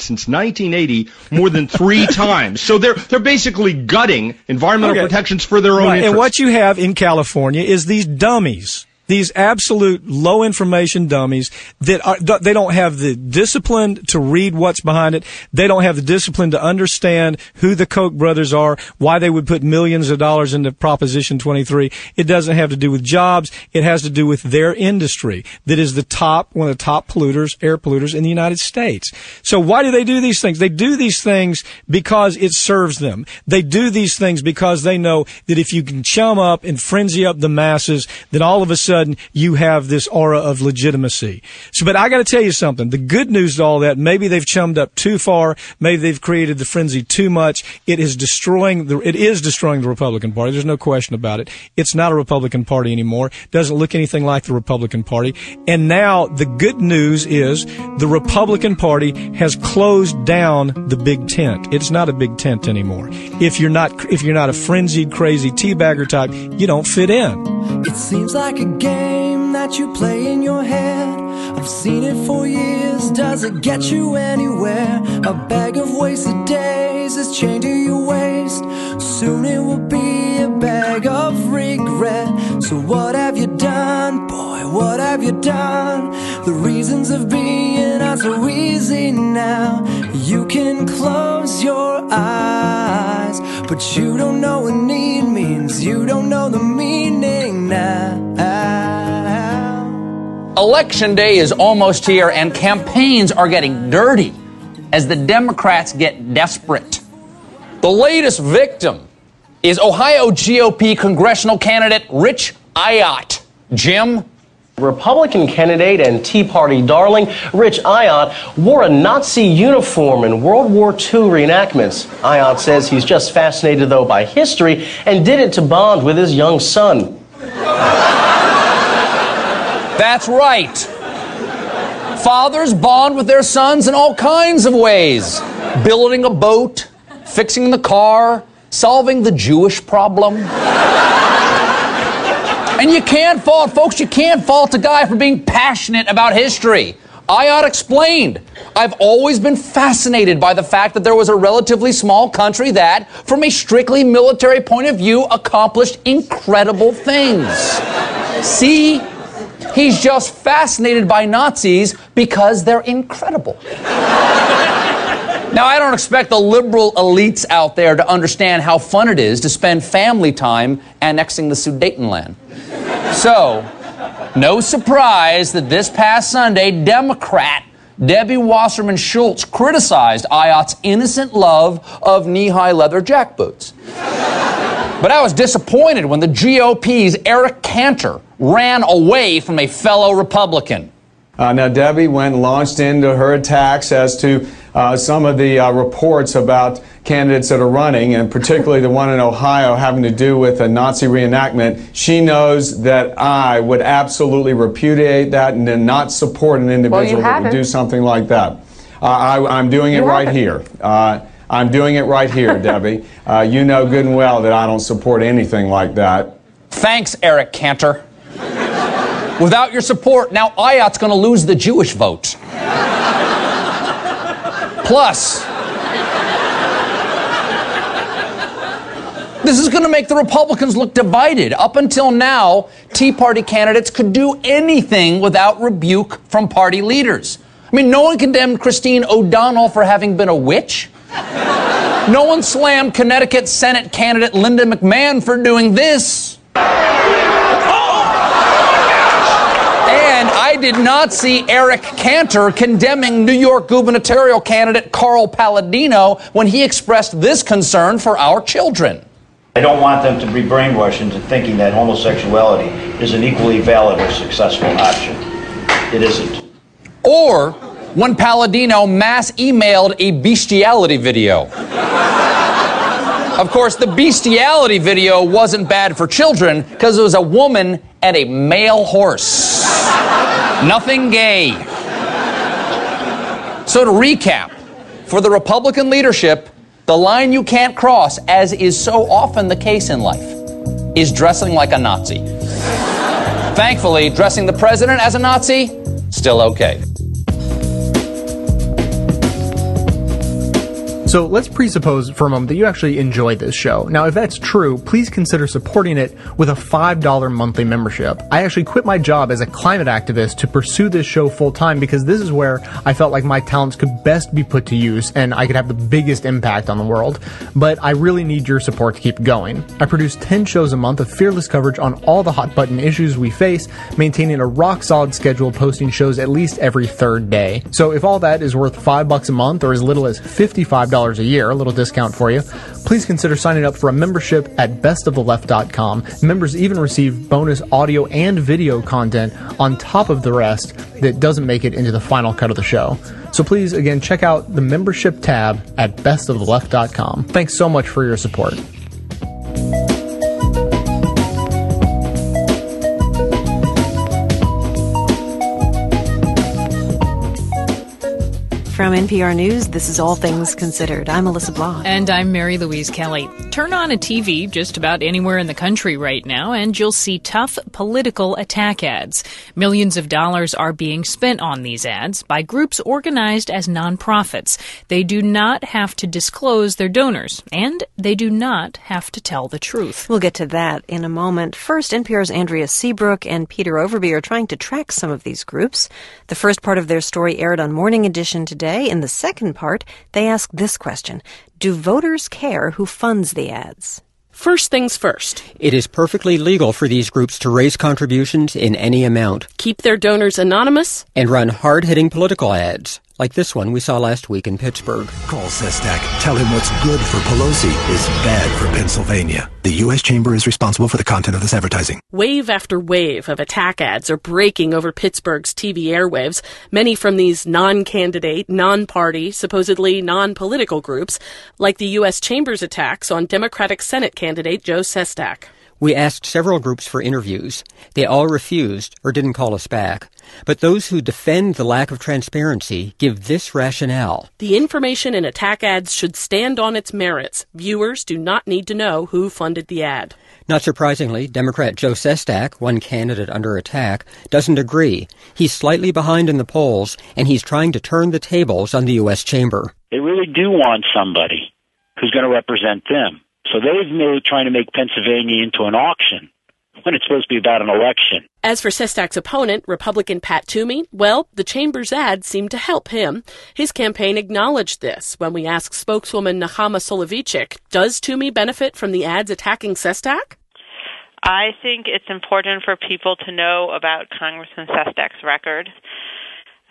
since 1980, more than three times. So they're they're basically gutting environmental Okay. protections for their own Right. And what you have in California is these dummies. These absolute low information dummies that are, they don't have the discipline to read what's behind it. They don't have the discipline to understand who the Koch brothers are, why they would put millions of dollars into Proposition 23. It doesn't have to do with jobs. It has to do with their industry that is the top, one of the top polluters, air polluters in the United States. So why do they do these things? They do these things because it serves them. They do these things because they know that if you can chum up and frenzy up the masses, then all of a sudden you have this aura of legitimacy. So, but I got to tell you something. The good news to all that, maybe they've chummed up too far. Maybe they've created the frenzy too much. It is destroying the, it is destroying the Republican Party. There's no question about it. It's not a Republican Party anymore. Doesn't look anything like the Republican Party. And now the good news is the Republican Party has closed down the big tent. It's not a big tent anymore. If you're not, if you're not a frenzied, crazy teabagger type, you don't fit in. It seems like a game that you play in your head. I've seen it for years. Does it get you anywhere? A bag of wasted days is chained to your waist. Soon it will be a bag of regret. So what have you done, boy? What have you done? The reasons of being are so easy now. You can close your eyes, but you don't know what need means. You don't know the meaning now. Election day is almost here, and campaigns are getting dirty as the Democrats get desperate. The latest victim is Ohio GOP congressional candidate Rich Iott. Jim? Republican candidate and Tea Party darling Rich Iott wore a Nazi uniform in World War II reenactments. Iott says he's just fascinated, though, by history and did it to bond with his young son. That's right. Fathers bond with their sons in all kinds of ways building a boat, fixing the car, solving the Jewish problem. and you can't fault, folks, you can't fault a guy for being passionate about history. Iott explained, I've always been fascinated by the fact that there was a relatively small country that, from a strictly military point of view, accomplished incredible things. See, he's just fascinated by Nazis because they're incredible. Now, I don't expect the liberal elites out there to understand how fun it is to spend family time annexing the Sudetenland. So, no surprise that this past Sunday, Democrat Debbie Wasserman Schultz criticized Iott's innocent love of knee high leather jackboots. But I was disappointed when the GOP's Eric Cantor ran away from a fellow Republican. Uh, now, Debbie went and launched into her attacks as to uh, some of the uh, reports about candidates that are running, and particularly the one in Ohio having to do with a Nazi reenactment. She knows that I would absolutely repudiate that and then not support an individual that would do something like that. Uh, I, am doing it You right haven't. here. Uh, I'm doing it right here, Debbie. Uh, you know good and well that I don't support anything like that. Thanks, Eric Cantor. Without your support, now Iott's going to lose the Jewish vote. Plus, this is going to make the Republicans look divided. Up until now, Tea Party candidates could do anything without rebuke from party leaders. I mean, no one condemned Christine O'Donnell for having been a witch. No one slammed Connecticut Senate candidate Linda McMahon for doing this. I did not see Eric Cantor condemning New York gubernatorial candidate Carl Paladino when he expressed this concern for our children. I don't want them to be brainwashed into thinking that homosexuality is an equally valid or successful option. It isn't. Or when Palladino mass emailed a bestiality video. of course, the bestiality video wasn't bad for children because it was a woman and a male horse. Nothing gay. So, to recap, for the Republican leadership, the line you can't cross, as is so often the case in life, is dressing like a Nazi. Thankfully, dressing the president as a Nazi, still okay. So let's presuppose for a moment that you actually enjoy this show. Now, if that's true, please consider supporting it with a $5 monthly membership. I actually quit my job as a climate activist to pursue this show full time because this is where I felt like my talents could best be put to use and I could have the biggest impact on the world. But I really need your support to keep going. I produce 10 shows a month of fearless coverage on all the hot button issues we face, maintaining a rock solid schedule posting shows at least every third day. So if all that is worth 5 bucks a month or as little as $55 a year, a little discount for you, please consider signing up for a membership at bestoftheleft.com. Members even receive bonus audio and video content on top of the rest that doesn't make it into the final cut of the show. So please, again, check out the membership tab at bestoftheleft.com. Thanks so much for your support. From NPR News, this is All Things Considered. I'm Melissa Block. And I'm Mary Louise Kelly. Turn on a TV just about anywhere in the country right now, and you'll see tough political attack ads. Millions of dollars are being spent on these ads by groups organized as nonprofits. They do not have to disclose their donors, and they do not have to tell the truth. We'll get to that in a moment. First, NPR's Andrea Seabrook and Peter Overby are trying to track some of these groups. The first part of their story aired on Morning Edition today. In the second part, they ask this question Do voters care who funds the ads? First things first. It is perfectly legal for these groups to raise contributions in any amount Keep their donors anonymous. and run hard hitting political ads, like this one we saw last week in Pittsburgh. Call Sestak. Tell him what's good for Pelosi is bad for Pennsylvania. The U.S. Chamber is responsible for the content of this advertising. Wave after wave of attack ads are breaking over Pittsburgh's TV airwaves, many from these non candidate, non party, supposedly non political groups, like the U.S. Chamber's attacks on Democratic Senate candidate Joe Sestak. We asked several groups for interviews. They all refused or didn't call us back. But those who defend the lack of transparency give this rationale. The information in attack ads should stand on its merits. Viewers do not need to know who funded the ad. Not surprisingly, Democrat Joe Sestak, one candidate under attack, doesn't agree. He's slightly behind in the polls, and he's trying to turn the tables on the U.S. Chamber. They really do want somebody who's going to represent them. So they've made trying to make Pennsylvania into an auction when it's supposed to be about an election. As for Sestak's opponent, Republican Pat Toomey, well, the Chamber's ad seemed to help him. His campaign acknowledged this when we asked spokeswoman Nachama Soloveichik, does Toomey benefit from the ads attacking Sestak? I think it's important for people to know about Congressman Sestak's record.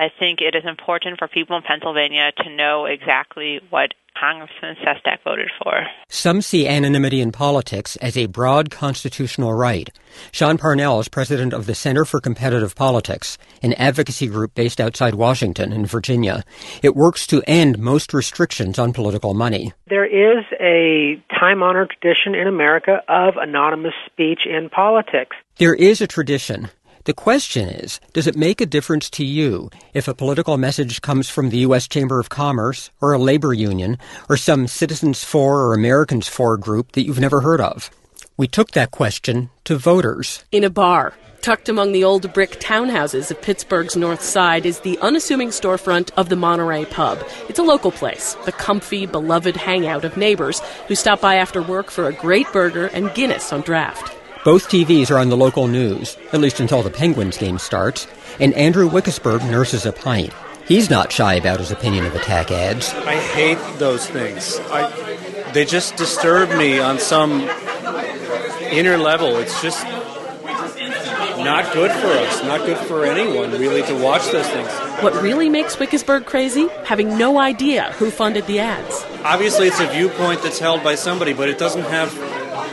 I think it is important for people in Pennsylvania to know exactly what Congressman Sestak voted for. Some see anonymity in politics as a broad constitutional right. Sean Parnell is president of the Center for Competitive Politics, an advocacy group based outside Washington in Virginia. It works to end most restrictions on political money. There is a time honored tradition in America of anonymous speech in politics. There is a tradition. The question is, does it make a difference to you if a political message comes from the U.S. Chamber of Commerce or a labor union or some Citizens for or Americans for group that you've never heard of? We took that question to voters. In a bar, tucked among the old brick townhouses of Pittsburgh's north side, is the unassuming storefront of the Monterey Pub. It's a local place, the comfy, beloved hangout of neighbors who stop by after work for a great burger and Guinness on draft. Both TVs are on the local news, at least until the Penguins game starts, and Andrew Wickesburg nurses a pint. He's not shy about his opinion of attack ads. I hate those things. I, they just disturb me on some inner level. It's just not good for us, not good for anyone, really, to watch those things. What really makes Wickesburg crazy? Having no idea who funded the ads. Obviously, it's a viewpoint that's held by somebody, but it doesn't have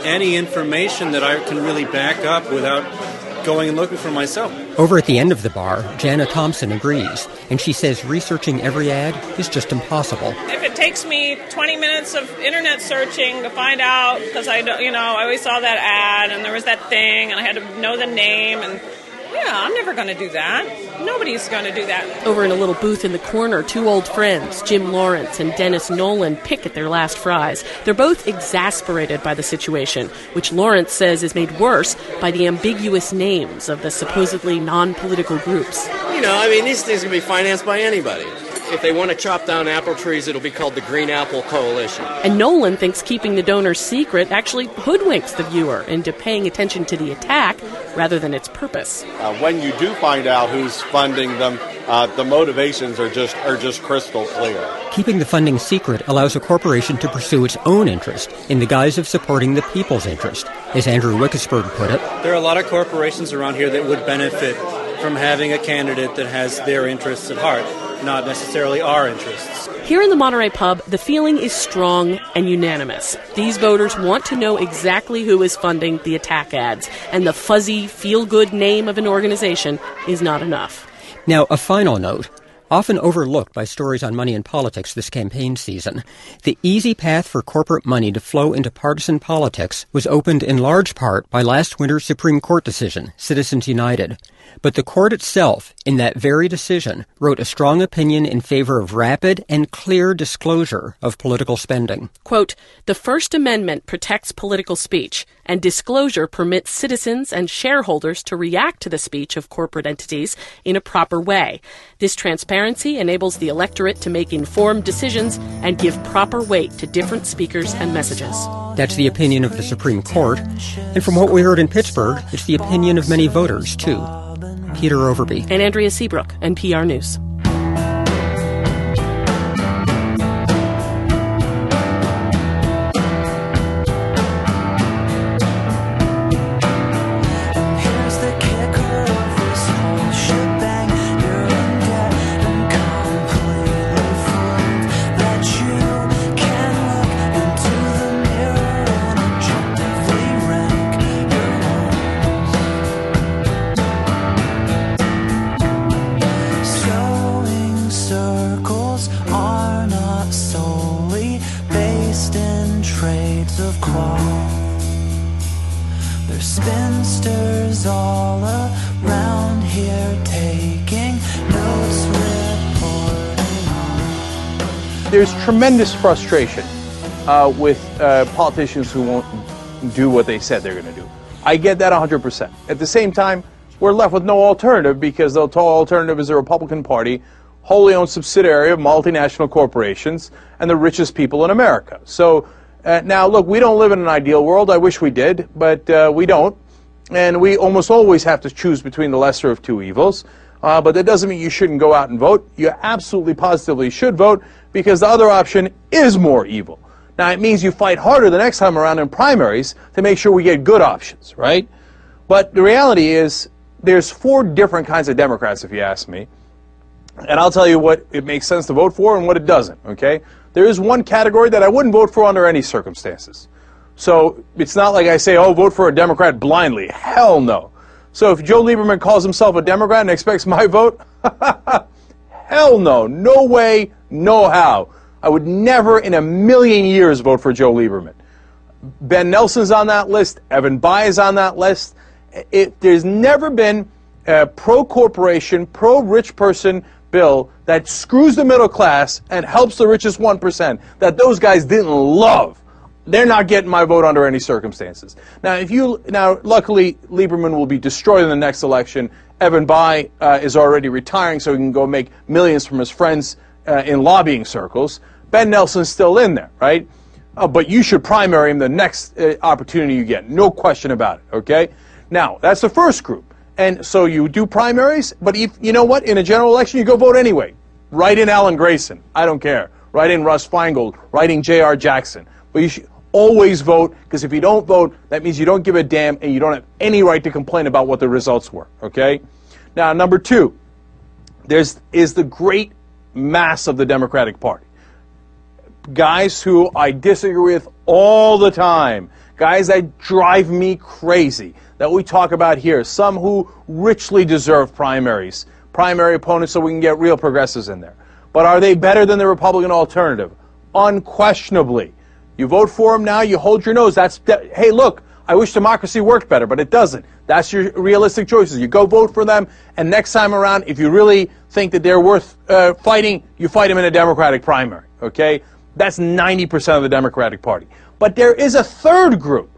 any information that I can really back up without going and looking for myself. Over at the end of the bar, Jana Thompson agrees, and she says researching every ad is just impossible. If it takes me 20 minutes of internet searching to find out, because I, you know, I always saw that ad and there was that thing, and I had to know the name and yeah, I'm never going to do that. Nobody's going to do that. Over in a little booth in the corner, two old friends, Jim Lawrence and Dennis Nolan, pick at their last fries. They're both exasperated by the situation, which Lawrence says is made worse by the ambiguous names of the supposedly non political groups. You know, I mean, these things can be financed by anybody. If they want to chop down apple trees, it'll be called the Green Apple Coalition. And Nolan thinks keeping the donors secret actually hoodwinks the viewer into paying attention to the attack rather than its purpose. Uh, when you do find out who's funding them, uh, the motivations are just are just crystal clear. Keeping the funding secret allows a corporation to pursue its own interest in the guise of supporting the people's interest, as Andrew Wickesburg put it. There are a lot of corporations around here that would benefit from having a candidate that has their interests at heart not necessarily our interests. Here in the Monterey Pub, the feeling is strong and unanimous. These voters want to know exactly who is funding the attack ads, and the fuzzy, feel good name of an organization is not enough. Now, a final note. Often overlooked by stories on money and politics this campaign season, the easy path for corporate money to flow into partisan politics was opened in large part by last winter's Supreme Court decision, Citizens United. But the court itself, in that very decision, wrote a strong opinion in favor of rapid and clear disclosure of political spending. Quote, the First Amendment protects political speech, and disclosure permits citizens and shareholders to react to the speech of corporate entities in a proper way. This transparency enables the electorate to make informed decisions and give proper weight to different speakers and messages. That's the opinion of the Supreme Court. And from what we heard in Pittsburgh, it's the opinion of many voters, too. Peter Overby. And Andrea Seabrook, NPR News. There's tremendous frustration uh, with uh, politicians who won't do what they said they're going to do. I get that 100%. At the same time, we're left with no alternative because the alternative is the Republican Party, wholly owned subsidiary of multinational corporations and the richest people in America. So uh, now, look, we don't live in an ideal world. I wish we did, but uh, we don't. And we almost always have to choose between the lesser of two evils. Uh, but that doesn't mean you shouldn't go out and vote. You absolutely positively should vote because the other option is more evil. Now, it means you fight harder the next time around in primaries to make sure we get good options, right? But the reality is there's four different kinds of Democrats, if you ask me. And I'll tell you what it makes sense to vote for and what it doesn't, okay? There is one category that I wouldn't vote for under any circumstances. So it's not like I say, oh, vote for a Democrat blindly. Hell no. So if Joe Lieberman calls himself a Democrat and expects my vote, hell no. No way, no how. I would never in a million years vote for Joe Lieberman. Ben Nelson's on that list. Evan Bayh is on that list. It, there's never been a pro-corporation, pro-rich person bill that screws the middle class and helps the richest 1% that those guys didn't love. They're not getting my vote under any circumstances. Now, if you now, luckily, Lieberman will be destroyed in the next election. Evan Bayh uh, is already retiring, so he can go make millions from his friends uh, in lobbying circles. Ben Nelson's still in there, right? Uh, but you should primary him the next uh, opportunity you get. No question about it, okay? Now, that's the first group. And so you do primaries, but if, you know what? In a general election, you go vote anyway. Write in Alan Grayson. I don't care. Write in Russ Feingold. Write in J.R. Jackson. But you should always vote, because if you don't vote, that means you don't give a damn and you don't have any right to complain about what the results were, okay? Now, number two, there's is the great mass of the Democratic Party. Guys who I disagree with all the time. Guys that drive me crazy that we talk about here. Some who richly deserve primaries, primary opponents so we can get real progressives in there. But are they better than the Republican alternative? Unquestionably. You vote for them now, you hold your nose. That's, hey, look, I wish democracy worked better, but it doesn't. That's your realistic choices. You go vote for them, and next time around, if you really think that they're worth uh, fighting, you fight them in a Democratic primary. Okay? That's 90% of the Democratic Party. But there is a third group.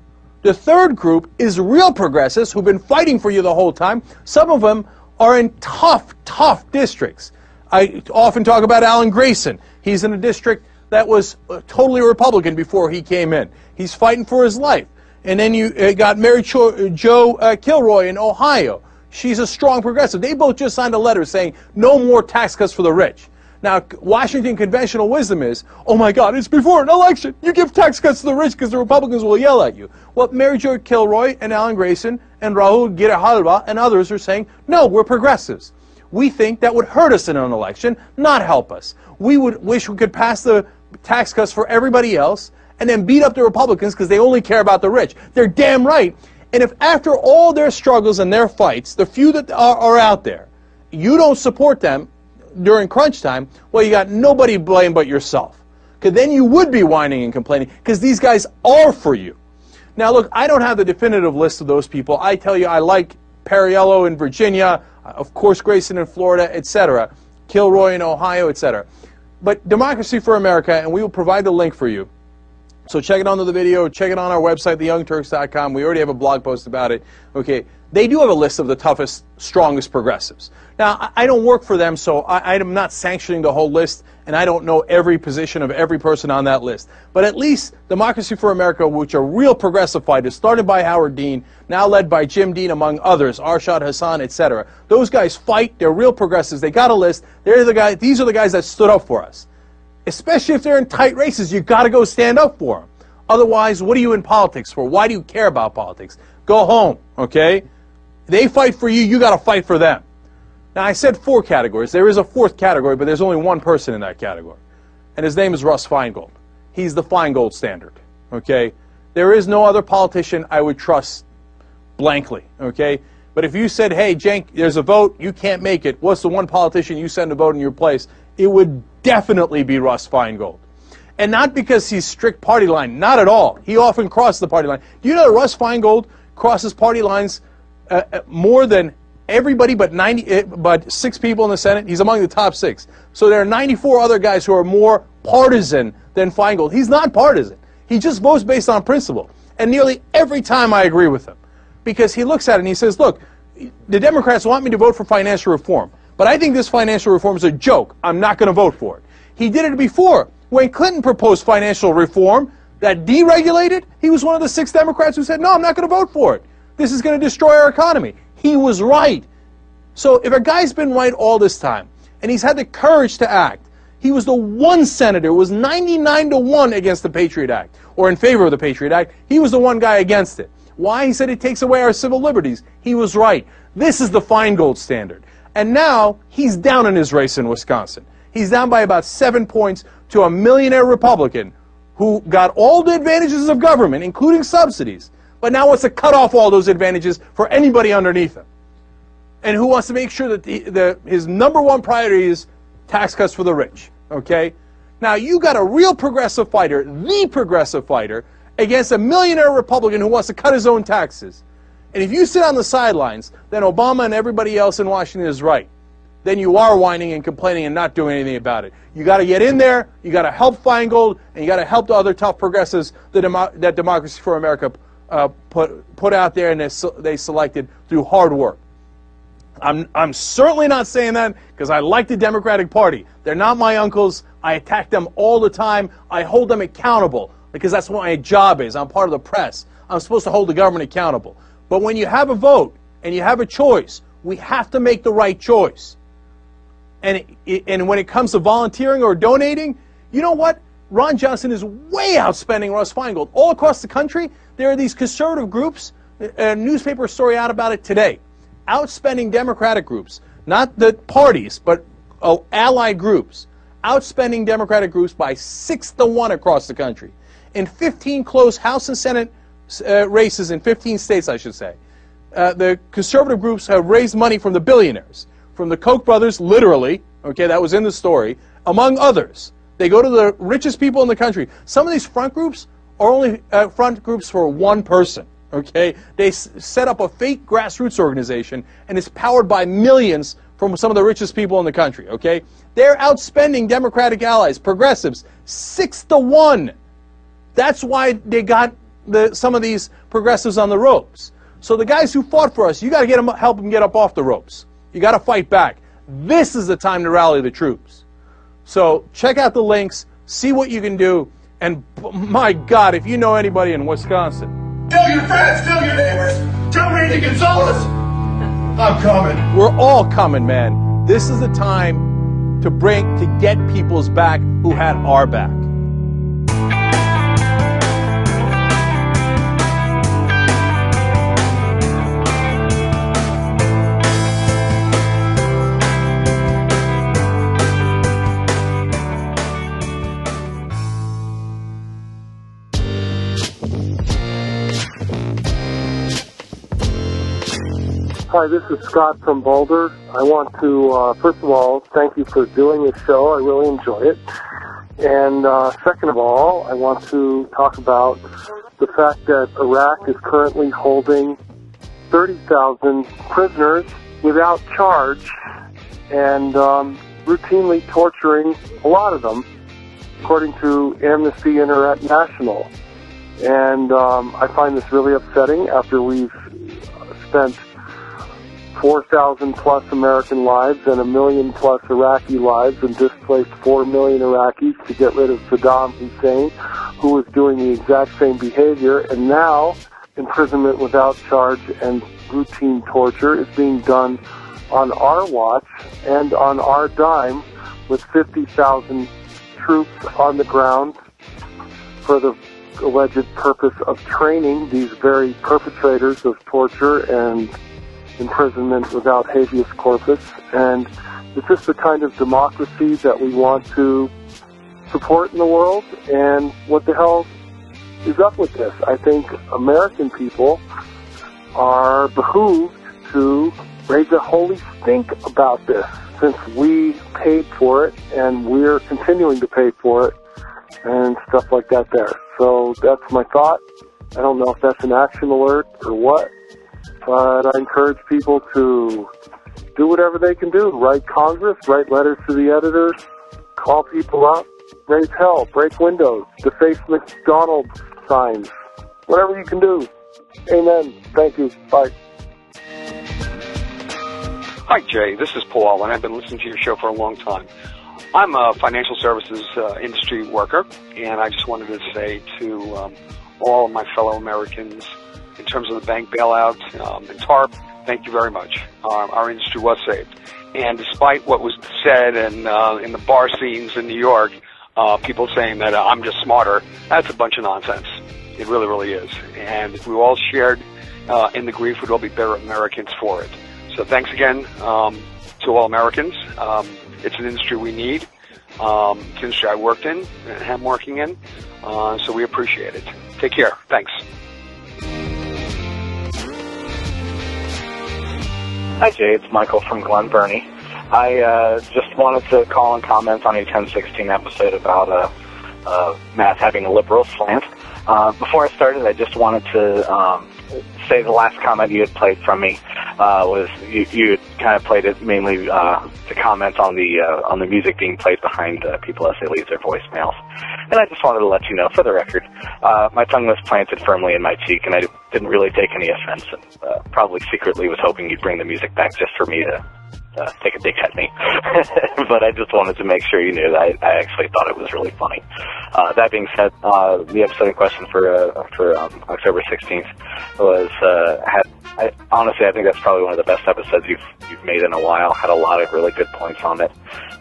The third group is real progressives who've been fighting for you the whole time. Some of them are in tough, tough districts. I often talk about Alan Grayson. He's in a district that was uh, totally Republican before he came in. He's fighting for his life. And then you uh, got Mary Cho- Jo uh, Kilroy in Ohio. She's a strong progressive. They both just signed a letter saying no more tax cuts for the rich. Now, Washington conventional wisdom is, oh my God, it's before an election. You give tax cuts to the rich because the Republicans will yell at you. Well, Mary Jo Kilroy and Alan Grayson and Raul Grijalva and others are saying, no, we're progressives. We think that would hurt us in an election, not help us. We would wish we could pass the tax cuts for everybody else and then beat up the Republicans because they only care about the rich. They're damn right. And if after all their struggles and their fights, the few that are, are out there, you don't support them during crunch time, well, you got nobody to blame but yourself. Because then you would be whining and complaining because these guys are for you. Now, look, I don't have the definitive list of those people. I tell you, I like Perriello in Virginia, of course, Grayson in Florida, etc., Kilroy in Ohio, etc. But Democracy for America, and we will provide the link for you. So check it on the video, check it on our website, theyoungturks.com. We already have a blog post about it. Okay, they do have a list of the toughest, strongest progressives. Now, I don't work for them, so I, am not sanctioning the whole list, and I don't know every position of every person on that list. But at least Democracy for America, which are real progressive fighters, started by Howard Dean, now led by Jim Dean, among others, Arshad Hassan, etc. Those guys fight. They're real progressives. They got a list. They're the guys. These are the guys that stood up for us. Especially if they're in tight races, you got to go stand up for them. Otherwise, what are you in politics for? Why do you care about politics? Go home, okay? They fight for you, you got to fight for them. Now, I said four categories. There is a fourth category, but there's only one person in that category. And his name is Russ Feingold. He's the Feingold standard. Okay? There is no other politician I would trust blankly. Okay? But if you said, hey, Cenk, there's a vote, you can't make it, what's the one politician you send to vote in your place? It would definitely be Russ Feingold. And not because he's strict party line, not at all. He often crosses the party line. Do you know that Russ Feingold crosses party lines uh, uh more than everybody but 90, eh, but six people in the Senate. He's among the top six. So there are 94 other guys who are more partisan than Feingold. He's not partisan. He just votes based on principle. And nearly every time I agree with him. Because he looks at it and he says, look, the Democrats want me to vote for financial reform. But I think this financial reform is a joke. I'm not going to vote for it. He did it before. When Clinton proposed financial reform that deregulated, he was one of the six Democrats who said, no, I'm not going to vote for it. This is going to destroy our economy. He was right. So if a guy's been right all this time, and he's had the courage to act, he was the one senator who was 99 to 1 against the Patriot Act, or in favor of the Patriot Act. He was the one guy against it. Why? He said it takes away our civil liberties. He was right. This is the Feingold standard. And now he's down in his race in Wisconsin. He's down by about seven points to a millionaire Republican who got all the advantages of government, including subsidies, but now wants to cut off all those advantages for anybody underneath him. And who wants to make sure that the, the, his number one priority is tax cuts for the rich. Okay? Now, you got a real progressive fighter, the progressive fighter, against a millionaire Republican who wants to cut his own taxes. And if you sit on the sidelines, then Obama and everybody else in Washington is right. Then you are whining and complaining and not doing anything about it. You got to get in there. You got to help Feingold, and you got to help the other tough progressives that, Demo- that Democracy for America uh, put put out there and they, they selected through hard work. I'm I'm certainly not saying that because I like the Democratic Party. They're not my uncles. I attack them all the time. I hold them accountable because that's what my job is. I'm part of the press. I'm supposed to hold the government accountable. But when you have a vote and you have a choice, we have to make the right choice. And, it, and when it comes to volunteering or donating, you know what? Ron Johnson is way outspending Russ Feingold. All across the country, there are these conservative groups, a newspaper story out about it today, outspending Democratic groups, not the parties, but uh, allied groups, outspending Democratic groups by six to one across the country. In 15 close House and Senate uh, races in 15 states, I should say, uh, the conservative groups have raised money from the billionaires, from the Koch brothers, literally, okay, that was in the story, among others. They go to the richest people in the country. Some of these front groups are only uh, front groups for one person, okay? They set up a fake grassroots organization, and it's powered by millions from some of the richest people in the country, okay? They're outspending Democratic allies, progressives, six to one. That's why they got the, some of these progressives on the ropes. So the guys who fought for us, you got to get them, help them get up off the ropes. You got to fight back. This is the time to rally the troops. So check out the links, see what you can do, and my God, if you know anybody in Wisconsin, tell your friends, tell your neighbors, tell Randy Gonzalez, I'm coming. We're all coming, man. This is the time to bring to get people's back who had our back. Hi, this is Scott from Boulder. I want to, uh, first of all, thank you for doing this show. I really enjoy it. And uh, second of all, I want to talk about the fact that Iraq is currently holding 30,000 prisoners without charge and um, routinely torturing a lot of them, according to Amnesty International. And um, I find this really upsetting after we've spent 4,000 plus American lives and a million plus Iraqi lives and displaced 4 million Iraqis to get rid of Saddam Hussein, who was doing the exact same behavior. And now, imprisonment without charge and routine torture is being done on our watch and on our dime with 50,000 troops on the ground for the alleged purpose of training these very perpetrators of torture and imprisonment without habeas corpus. And is this the kind of democracy that we want to support in the world? And what the hell is up with this? I think American people are behooved to raise a holy stink about this since we paid for it and we're continuing to pay for it and stuff like that there. So that's my thought. I don't know if that's an action alert or what, but I encourage people to do whatever they can do. Write Congress, write letters to the editors, call people up, raise hell, break windows, deface McDonald's signs, whatever you can do. Amen. Thank you. Bye. Hi, Jay. This is Paul, and I've been listening to your show for a long time. I'm a financial services uh, industry worker, and I just wanted to say to um, all of my fellow Americans, in terms of the bank bailout um, and TARP, thank you very much. Um, our industry was saved. And despite what was said in, uh, in the bar scenes in New York, uh, people saying that uh, I'm just smarter, that's a bunch of nonsense. It really, really is. And if we all shared uh, in the grief, we'd all be better Americans for it. So thanks again. Um, to all Americans. Um, it's an industry we need. Um, it's an industry I worked in and am working in, uh, so we appreciate it. Take care. Thanks. Hi, Jay. It's Michael from Glen Burnie. I uh, just wanted to call and comment on your 1016 episode about uh, uh, Matt having a liberal slant. Uh, before I started, I just wanted to um, say the last comment you had played from me uh, was you, you kind of played it mainly uh, to comment on the uh, on the music being played behind uh, people as they leave their voicemails. And I just wanted to let you know, for the record, uh, my tongue was planted firmly in my cheek, and I didn't really take any offense. And uh, probably secretly was hoping you'd bring the music back just for me to uh, take a dig at me. but I just wanted to make sure you knew that I, I actually thought it was really funny. Uh, that being said, uh, the episode in question for uh, for um, October 16th was uh, had. I, honestly, I think that's probably one of the best episodes you've you've made in a while. Had a lot of really good points on it,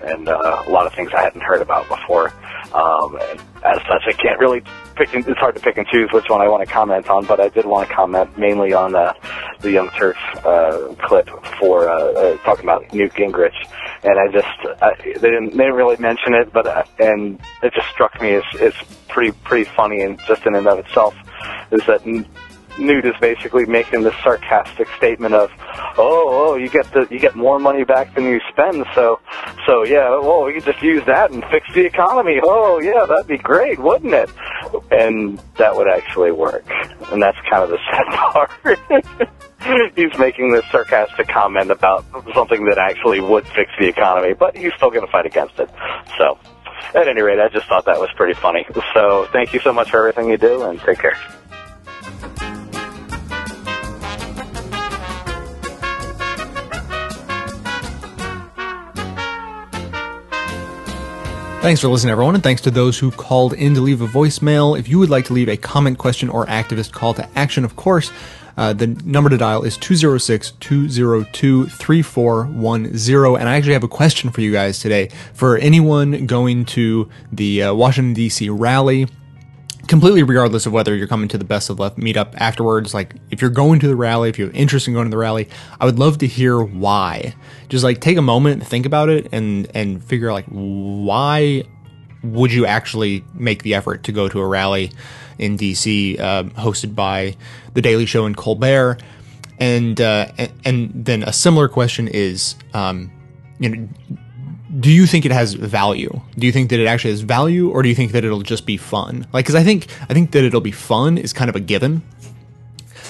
and uh, a lot of things I hadn't heard about before. Um, as such, I can't really pick. And, it's hard to pick and choose which one I want to comment on, but I did want to comment mainly on uh, the Young Turks uh, clip for uh, uh, talking about Newt Gingrich, and I just uh, they didn't they didn't really mention it, but uh, and it just struck me as as pretty pretty funny and just in and of itself is that. Newt is basically making this sarcastic statement of, "Oh, oh, you get the you get more money back than you spend, so, so yeah, well, we could just use that and fix the economy. Oh, yeah, that'd be great, wouldn't it?" And that would actually work, and that's kind of the sad part. he's making this sarcastic comment about something that actually would fix the economy, but he's still going to fight against it. So, at any rate, I just thought that was pretty funny. So, thank you so much for everything you do, and take care. Thanks for listening, everyone, and thanks to those who called in to leave a voicemail. If you would like to leave a comment, question, or activist call to action, of course, uh, the number to dial is 206 202 3410. And I actually have a question for you guys today. For anyone going to the uh, Washington, D.C. rally, completely regardless of whether you're coming to the best of left meetup afterwards like if you're going to the rally if you have interest in going to the rally i would love to hear why just like take a moment think about it and and figure out like why would you actually make the effort to go to a rally in dc uh, hosted by the daily show and colbert and uh, and, and then a similar question is um, you know do you think it has value? Do you think that it actually has value, or do you think that it'll just be fun? Like, because I think I think that it'll be fun is kind of a given.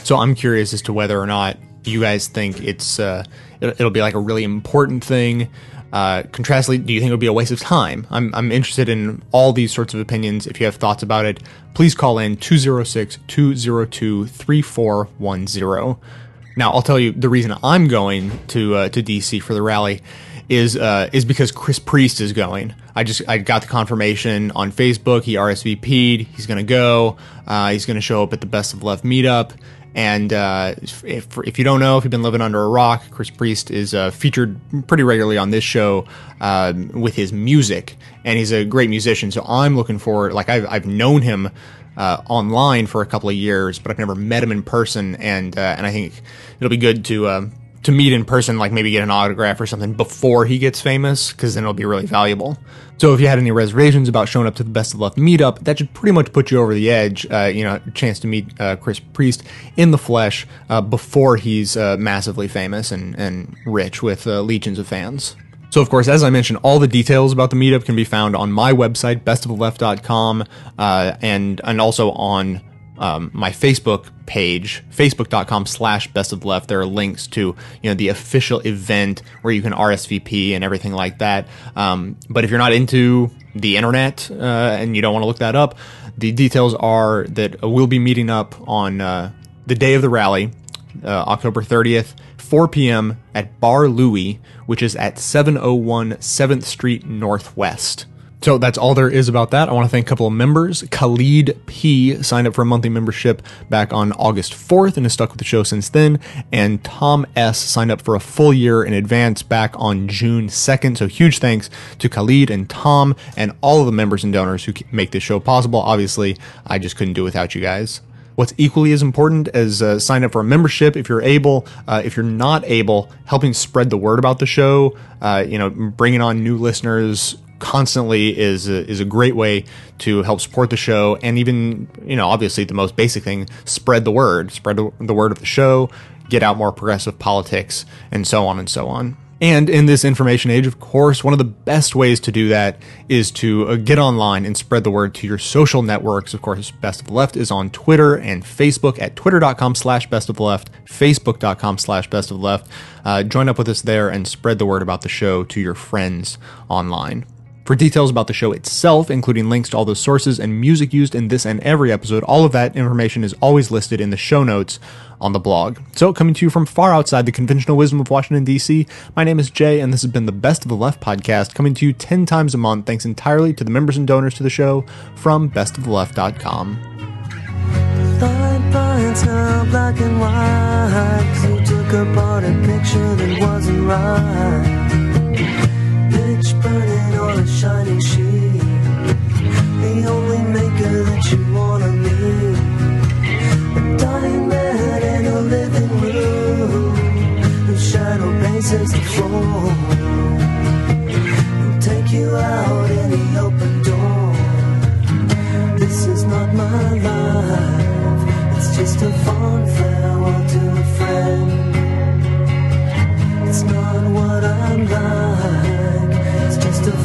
So I'm curious as to whether or not you guys think it's uh, it'll be like a really important thing. Uh, contrastly, do you think it'll be a waste of time? I'm, I'm interested in all these sorts of opinions. If you have thoughts about it, please call in 206 202 3410. Now, I'll tell you the reason I'm going to uh, to DC for the rally is uh, is because Chris Priest is going. I just I got the confirmation on Facebook. He RSVP'd. He's going to go. Uh, he's going to show up at the Best of Left meetup. And uh, if, if you don't know, if you've been living under a rock, Chris Priest is uh, featured pretty regularly on this show uh, with his music, and he's a great musician. So I'm looking forward. Like I've I've known him uh, online for a couple of years, but I've never met him in person, and uh, and I think it'll be good to uh, to meet in person, like maybe get an autograph or something before he gets famous, because then it'll be really valuable. So if you had any reservations about showing up to the Best of Left meetup, that should pretty much put you over the edge. Uh, you know, a chance to meet uh, Chris Priest in the flesh uh, before he's uh, massively famous and, and rich with uh, legions of fans. So, of course, as I mentioned, all the details about the meetup can be found on my website, bestoftheleft.com, uh, and and also on um, my Facebook page, facebook.com slash best of left. There are links to, you know, the official event where you can RSVP and everything like that. Um, but if you're not into the internet uh, and you don't want to look that up, the details are that we'll be meeting up on uh, the day of the rally, uh, October 30th, 4 p.m. at Bar Louie, which is at 701 7th Street Northwest. So that's all there is about that. I want to thank a couple of members. Khalid P signed up for a monthly membership back on August 4th and has stuck with the show since then. And Tom S signed up for a full year in advance back on June 2nd. So huge thanks to Khalid and Tom and all of the members and donors who make this show possible. Obviously, I just couldn't do without you guys. What's equally as important as uh, sign up for a membership if you're able. Uh, if you're not able, helping spread the word about the show. Uh, you know, bringing on new listeners constantly is a, is a great way to help support the show and even you know obviously the most basic thing spread the word spread the word of the show get out more progressive politics and so on and so on and in this information age, of course, one of the best ways to do that is to uh, get online and spread the word to your social networks. Of course, Best of the Left is on Twitter and Facebook at twitter.com slash best of the left, facebook.com slash best of the left. Uh, join up with us there and spread the word about the show to your friends online. For details about the show itself, including links to all the sources and music used in this and every episode, all of that information is always listed in the show notes on the blog. So, coming to you from far outside the conventional wisdom of Washington, D.C., my name is Jay, and this has been the Best of the Left podcast, coming to you 10 times a month, thanks entirely to the members and donors to the show from bestoftheleft.com. black and white, you took apart a picture that wasn't right one shining she, The only maker that you wanna meet. A dying man in a living room. The shadow bases the floor. He'll take you out in the open door. This is not my life. It's just a fond farewell to a friend. It's not what I'm like. It's just a